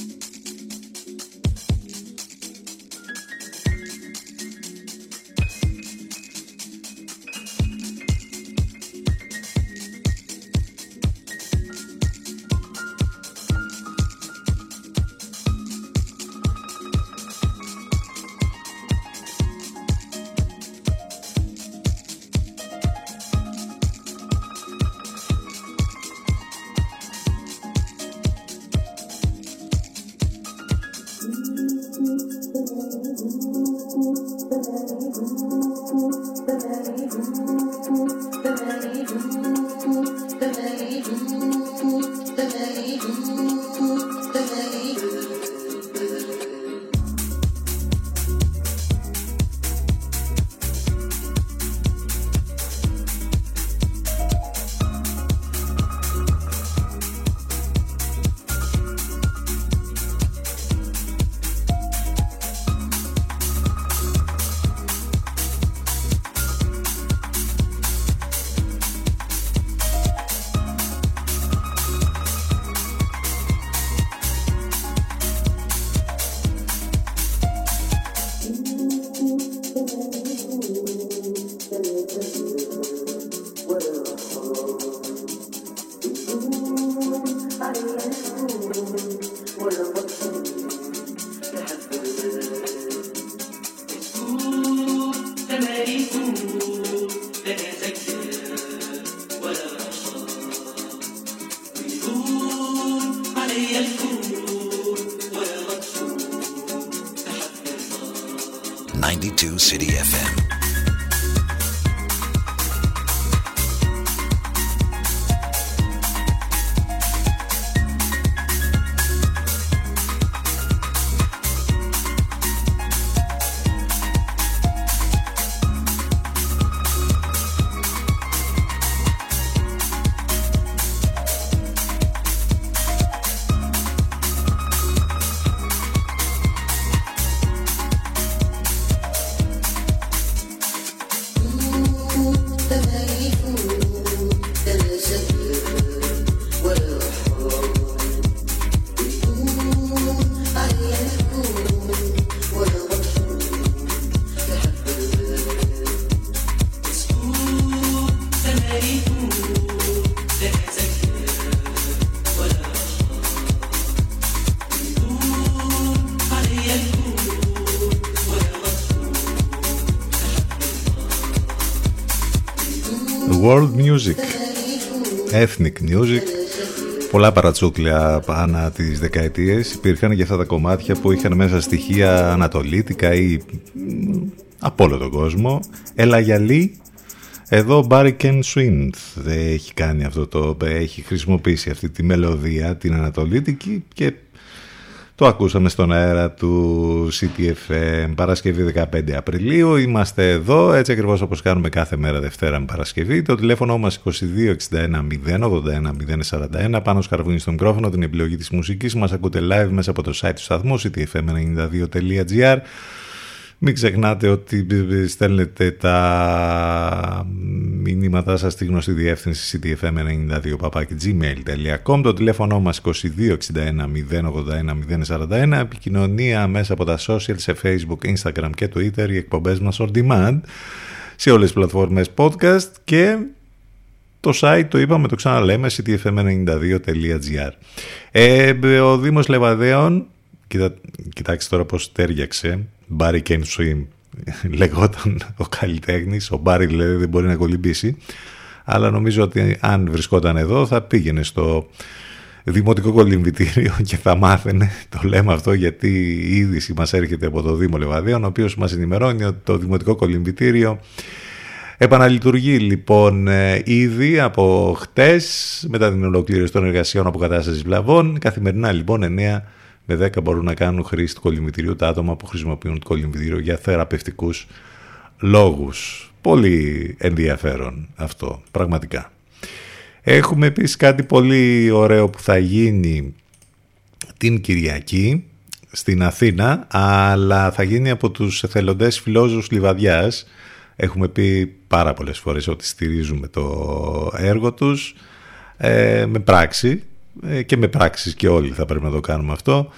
[SPEAKER 1] Music, Ethnic Music. Πολλά παρατσούκλια ανά τις δεκαετίες υπήρχαν και αυτά τα κομμάτια που είχαν μέσα στοιχεία ανατολίτικα ή μ, από όλο τον κόσμο. Έλα γυαλί, εδώ ο Barry Ken Swint δεν έχει κάνει αυτό το, έχει χρησιμοποιήσει αυτή τη μελωδία την ανατολίτικη και το ακούσαμε στον αέρα του CTFM Παρασκευή 15 Απριλίου. Είμαστε εδώ έτσι ακριβώς όπως κάνουμε κάθε μέρα Δευτέρα με Παρασκευή. Το τηλέφωνο μας 2261 081 041 πάνω σκαρβούνι στο μικρόφωνο την επιλογή της μουσικής. Μας ακούτε live μέσα από το site του σταθμού ctfm92.gr μην ξεχνάτε ότι στέλνετε τα μηνύματά σας στη γνωστή διεύθυνση ctfm92.gmail.com Το τηλέφωνο μας 2261 081 041 Επικοινωνία μέσα από τα social σε facebook, instagram και twitter. Οι εκπομπές μας on demand σε όλες τις πλατφόρμες podcast και το site το είπαμε, το ξαναλέμε ctfm92.gr ε, Ο Δήμος Λεβαδέων Κοίτα, κοιτάξτε τώρα πώς τέριαξε Barry Kane Swim λεγόταν ο καλλιτέχνης ο Μπάρι δηλαδή δεν μπορεί να κολυμπήσει αλλά νομίζω ότι αν βρισκόταν εδώ θα πήγαινε στο δημοτικό κολυμβητήριο και θα μάθαινε το λέμε αυτό γιατί η είδηση μας έρχεται από το Δήμο Λεβαδίων ο οποίος μας ενημερώνει ότι το δημοτικό κολυμβητήριο Επαναλειτουργεί λοιπόν ε, ήδη από χτες μετά την ολοκλήρωση των εργασιών αποκατάστασης βλαβών. Καθημερινά λοιπόν 9 με 10 μπορούν να κάνουν χρήση του κολυμβητηρίου τα άτομα που χρησιμοποιούν το κολυμβητήριο για θεραπευτικούς λόγους. Πολύ ενδιαφέρον αυτό, πραγματικά. Έχουμε επίσης κάτι πολύ ωραίο που θα γίνει την Κυριακή στην Αθήνα, αλλά θα γίνει από τους εθελοντές φιλόζους Λιβαδιάς. Έχουμε πει πάρα πολλές φορές ότι στηρίζουμε το έργο τους ε, με πράξη ε, και με πράξεις και όλοι θα πρέπει να το κάνουμε αυτό.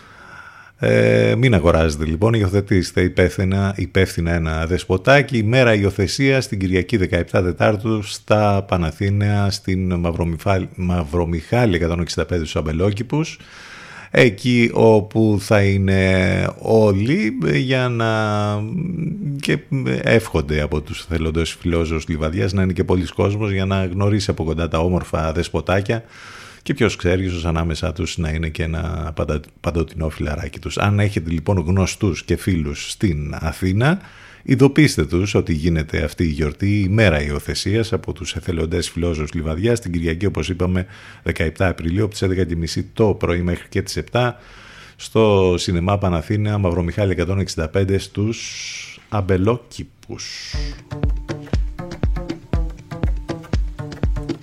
[SPEAKER 1] Ε, μην αγοράζετε λοιπόν, υιοθετήστε υπεύθυνα, υπεύθυνα ένα δεσποτάκι. Η μέρα υιοθεσία στην Κυριακή 17 Τετάρτου στα Παναθήναια στην Μαυρομιχάλη 165 στους Αμπελόκηπους. Εκεί όπου θα είναι όλοι για να και εύχονται από τους θελοντές φιλόζους Λιβαδιάς να είναι και πολλοί κόσμος για να γνωρίσει από κοντά τα όμορφα δεσποτάκια και ποιος ξέρει, ίσως ανάμεσά τους να είναι και ένα παντα, παντοτινό φιλαράκι τους. Αν έχετε λοιπόν γνωστούς και φίλους στην Αθήνα, ειδοποιήστε τους ότι γίνεται αυτή η γιορτή, η μέρα υιοθεσίας από τους εθελοντές φιλόζου Λιβαδιά, την Κυριακή, όπως είπαμε, 17 Απριλίου, από τις 11.30 το πρωί μέχρι και τις 7 στο Σινεμά Παναθήνα Μαυρομιχάλη 165 στους Αμπελόκηπους.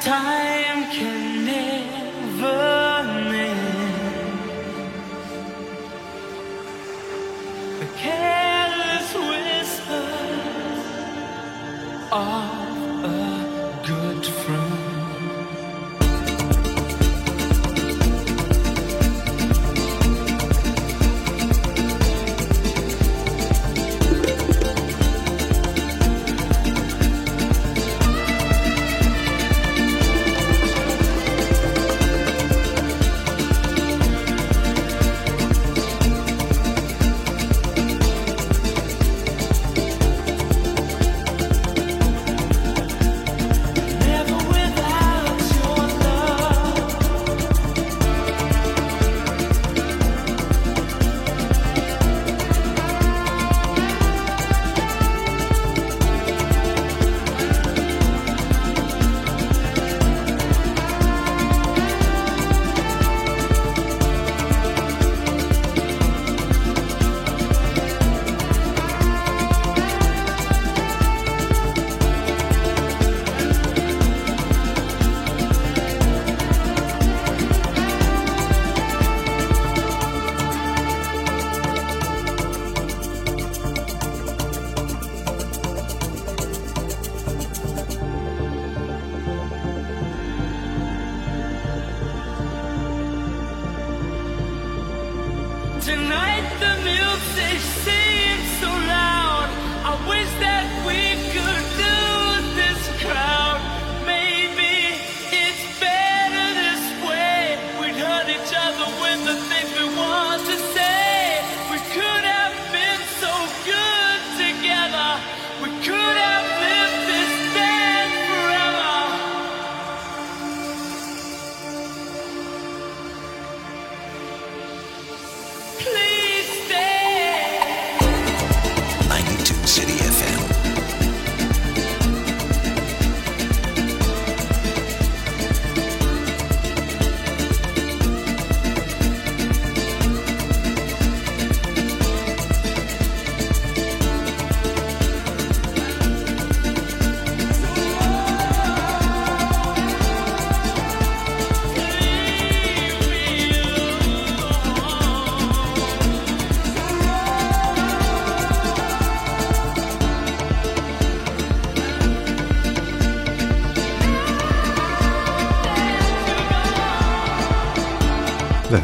[SPEAKER 5] Time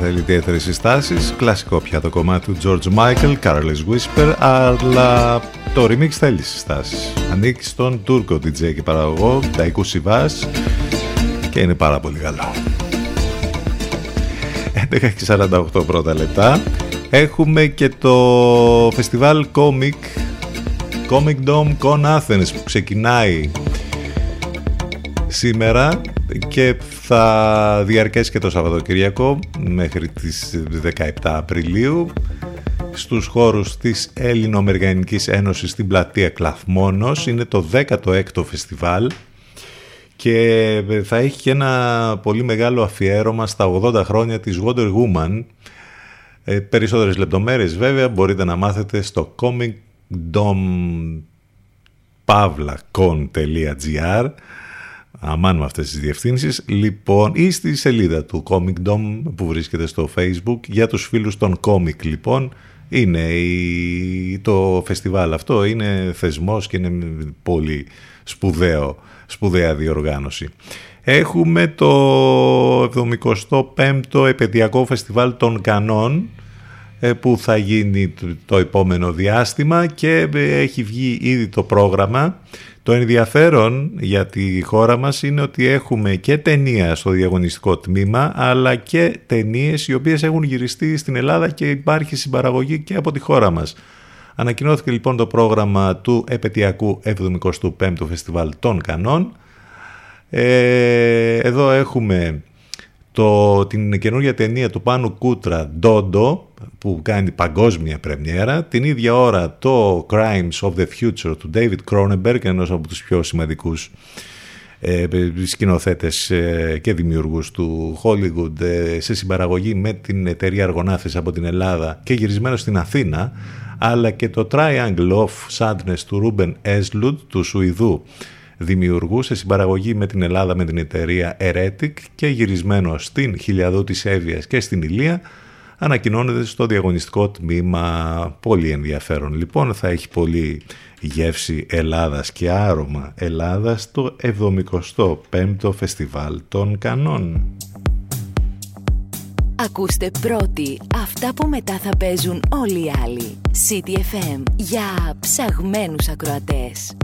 [SPEAKER 1] θέλει ιδιαίτερες συστάσεις. Κλασικό πια το κομμάτι του George Michael, Careless Whisper, αλλά το remix θέλει συστάσεις. Ανήκει στον Τούρκο DJ και παραγωγό, Ταϊκού Σιβάς και είναι πάρα πολύ καλό. 11 και 48 πρώτα λεπτά. Έχουμε και το φεστιβάλ Comic Comic Dome Con Athens που ξεκινάει σήμερα και θα διαρκέσει και το Σαββατοκυριακό μέχρι τις 17 Απριλίου στους χώρους της Ελληνοαμερικανικής Ένωσης στην πλατεία Κλαθμόνος. Είναι το 16ο φεστιβάλ και θα έχει και ένα πολύ μεγάλο αφιέρωμα στα 80 χρόνια της Wonder Woman. Ε, περισσότερες λεπτομέρειες βέβαια μπορείτε να μάθετε στο comicdom.pavlacon.gr αμάν με αυτές τις διευθύνσεις. Λοιπόν ή στη σελίδα του Comic Dome που βρίσκεται στο Facebook για τους φίλους των Comic λοιπόν είναι η, το φεστιβάλ αυτό είναι θεσμός και είναι πολύ σπουδαίο σπουδαία διοργάνωση. Έχουμε το 75ο επαιτειακό φεστιβάλ των Κανών ε, που θα γίνει το επόμενο διάστημα και ε, έχει βγει ήδη το πρόγραμμα το ενδιαφέρον για τη χώρα μας είναι ότι έχουμε και ταινία στο διαγωνιστικό τμήμα αλλά και ταινίες οι οποίες έχουν γυριστεί στην Ελλάδα και υπάρχει συμπαραγωγή και από τη χώρα μας. Ανακοινώθηκε λοιπόν το πρόγραμμα του επαιτειακού 75ου Φεστιβάλ των Κανών. Ε, εδώ έχουμε το, την καινούργια ταινία του Πάνου Κούτρα «Ντόντο» που κάνει παγκόσμια πρεμιέρα. Την ίδια ώρα το Crimes of the Future του David Cronenberg, ενός από τους πιο σημαντικούς ε, σκηνοθέτες ε, και δημιουργούς του Hollywood ε, σε συμπαραγωγή με την εταιρεία Αργονάθες από την Ελλάδα και γυρισμένο στην Αθήνα αλλά και το Triangle of Sadness του Ruben Eslund του Σουηδού δημιουργού σε συμπαραγωγή με την Ελλάδα με την εταιρεία Eretic και γυρισμένο στην Χιλιαδού της Εύβοιας και στην Ηλία ανακοινώνεται στο διαγωνιστικό τμήμα πολύ ενδιαφέρον. Λοιπόν θα έχει πολύ γεύση Ελλάδας και άρωμα Ελλάδας στο 75ο Φεστιβάλ των Κανών.
[SPEAKER 6] Ακούστε πρώτοι αυτά που μετά θα παίζουν όλοι οι άλλοι. CTFM για ψαγμένους ακροατές.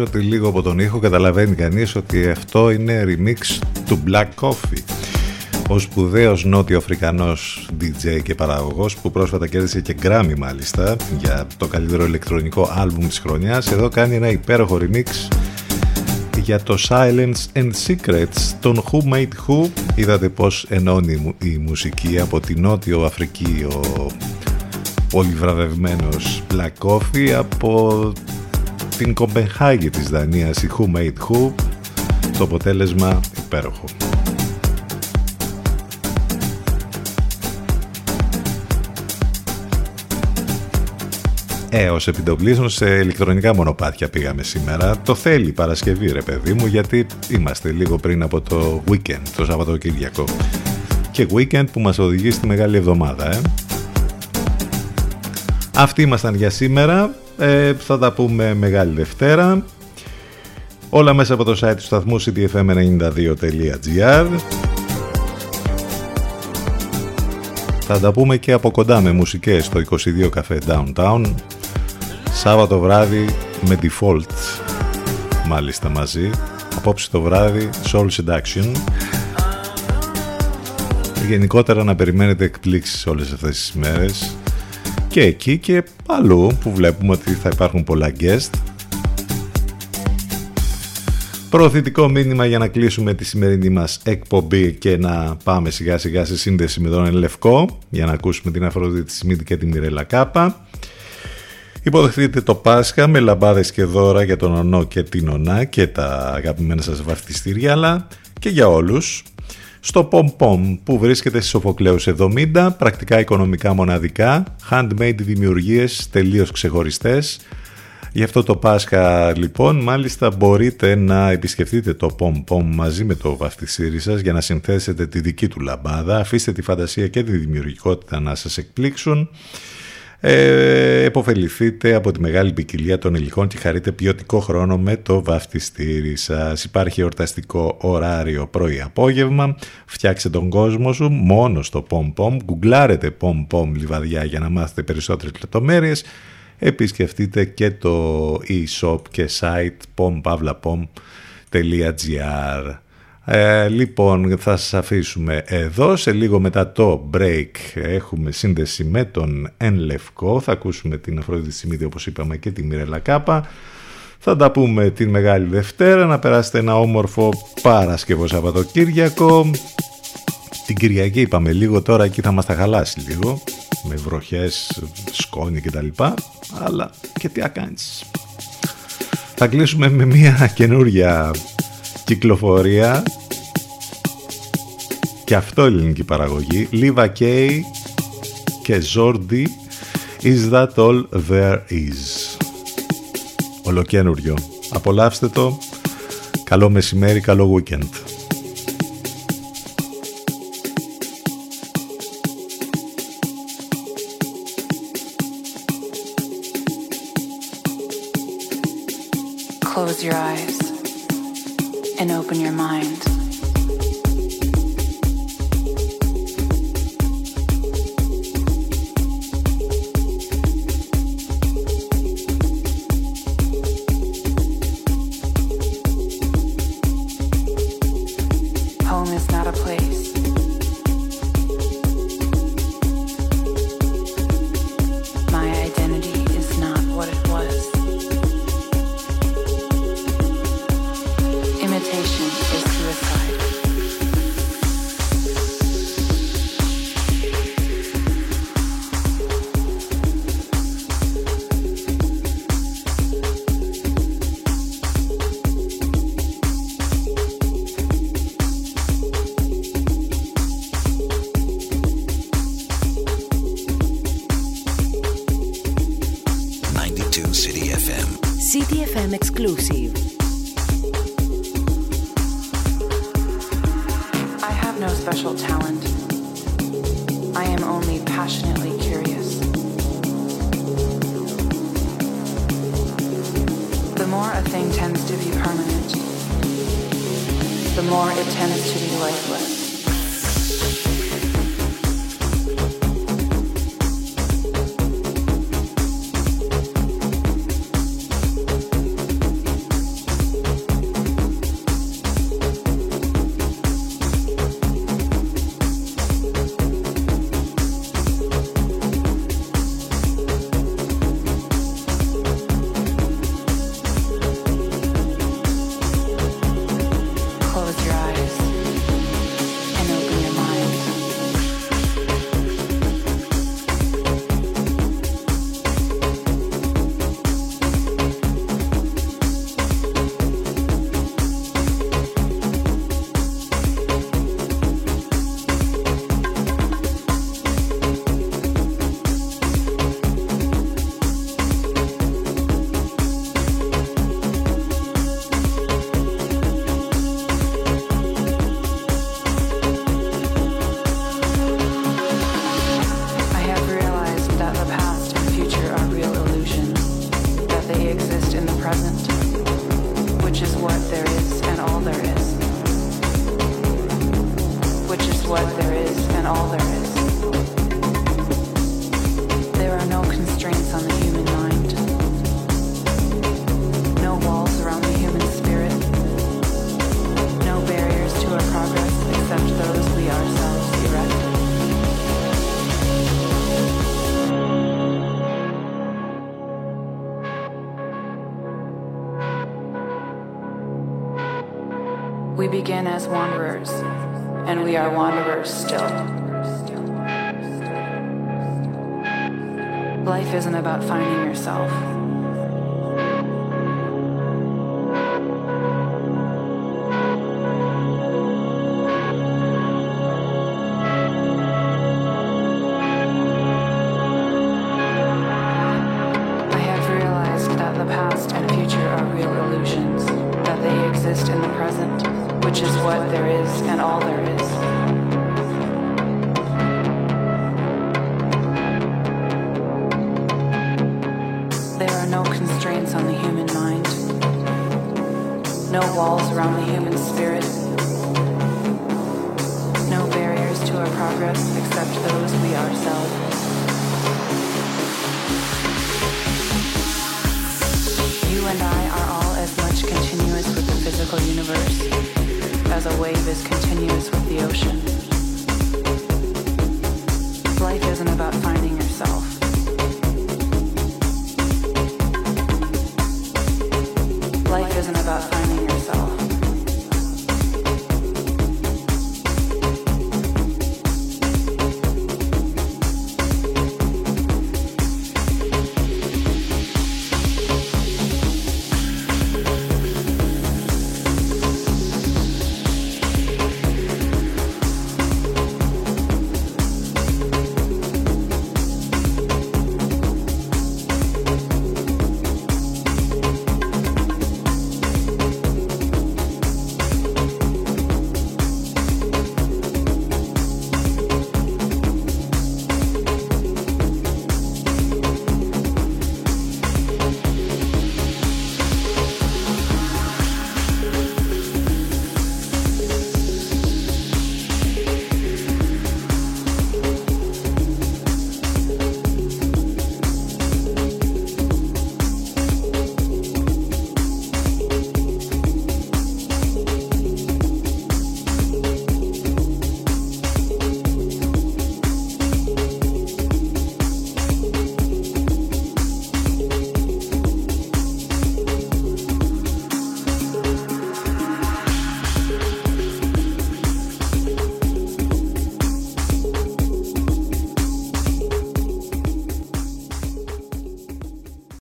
[SPEAKER 1] Νομίζω ότι λίγο από τον ήχο καταλαβαίνει κανείς ότι αυτό είναι remix του Black Coffee. Ο σπουδαίος νότιο Αφρικανός DJ και παραγωγός που πρόσφατα κέρδισε και Grammy μάλιστα για το καλύτερο ηλεκτρονικό άλμπουμ της χρονιάς εδώ κάνει ένα υπέροχο remix για το Silence and Secrets των Who Made Who είδατε πως ενώνει η μου- η μουσική από τη Νότιο Αφρική ο πολύ βραβευμένος Black Coffee από την Κομπενχάγη της Δανίας η Who Made Who το αποτέλεσμα υπέροχο Ε, ως επιτοπλίστων σε ηλεκτρονικά μονοπάτια πήγαμε σήμερα. Το θέλει η Παρασκευή ρε παιδί μου γιατί είμαστε λίγο πριν από το weekend, το Σαββατοκύριακο. Και weekend που μας οδηγεί στη Μεγάλη Εβδομάδα, ε. Αυτοί ήμασταν για σήμερα. Ε, θα τα πούμε Μεγάλη Δευτέρα. Όλα μέσα από το site του σταθμού ctfm92.gr Θα τα πούμε και από κοντά με μουσικές στο 22 Café Downtown. Σάββατο βράδυ με default μάλιστα μαζί. Απόψε το βράδυ Soul Seduction. Γενικότερα να περιμένετε εκπλήξεις όλες αυτές τις μέρες και εκεί και αλλού που βλέπουμε ότι θα υπάρχουν πολλά guest Προωθητικό μήνυμα για να κλείσουμε τη σημερινή μας εκπομπή και να πάμε σιγά σιγά σε σύνδεση με τον Λευκό για να ακούσουμε την Αφροδίτη Σμίτη και τη Μιρέλα Κάπα. Υποδεχτείτε το Πάσχα με λαμπάδες και δώρα για τον Ονό και την Ονά και τα αγαπημένα σας βαφτιστήρια αλλά και για όλους στο Pom Pom που βρίσκεται στη Σοφοκλέους 70, πρακτικά οικονομικά μοναδικά, handmade δημιουργίες τελείως ξεχωριστές. Γι' αυτό το Πάσχα λοιπόν μάλιστα μπορείτε να επισκεφτείτε το Pom Pom μαζί με το βαφτιστήρι σας για να συνθέσετε τη δική του λαμπάδα. Αφήστε τη φαντασία και τη δημιουργικότητα να σας εκπλήξουν. Ε, εποφεληθείτε από τη μεγάλη ποικιλία των υλικών και χαρείτε ποιοτικό χρόνο με το βαφτιστήρι σας. Υπάρχει εορταστικό ωράριο πρωί-απόγευμα. Φτιάξε τον κόσμο σου μόνο στο POM POM. Γκουγκλάρετε POM POM λιβαδιά για να μάθετε περισσότερες λεπτομέρειες. Επισκεφτείτε και το e-shop και site pompavlapom.gr ε, λοιπόν, θα σας αφήσουμε εδώ. Σε λίγο μετά το break έχουμε σύνδεση με τον Εν Λευκό. Θα ακούσουμε την Αφροδίτη Σιμίδη, όπως είπαμε, και τη Μιρέλα Κάπα. Θα τα πούμε την Μεγάλη Δευτέρα. Να περάσετε ένα όμορφο Παρασκευό Σαββατοκύριακο. Την Κυριακή είπαμε λίγο, τώρα εκεί θα μας τα χαλάσει λίγο. Με βροχές, σκόνη κτλ. Αλλά και τι ακάνεις. Θα κλείσουμε με μια καινούρια κυκλοφορία. Και αυτό ελληνική παραγωγή. Liva K και Zordi Is That All There Is; Ολοκένουριο Απολαύστε το. Καλό μεσημέρι, καλό weekend.
[SPEAKER 8] Close your eyes and open your mind.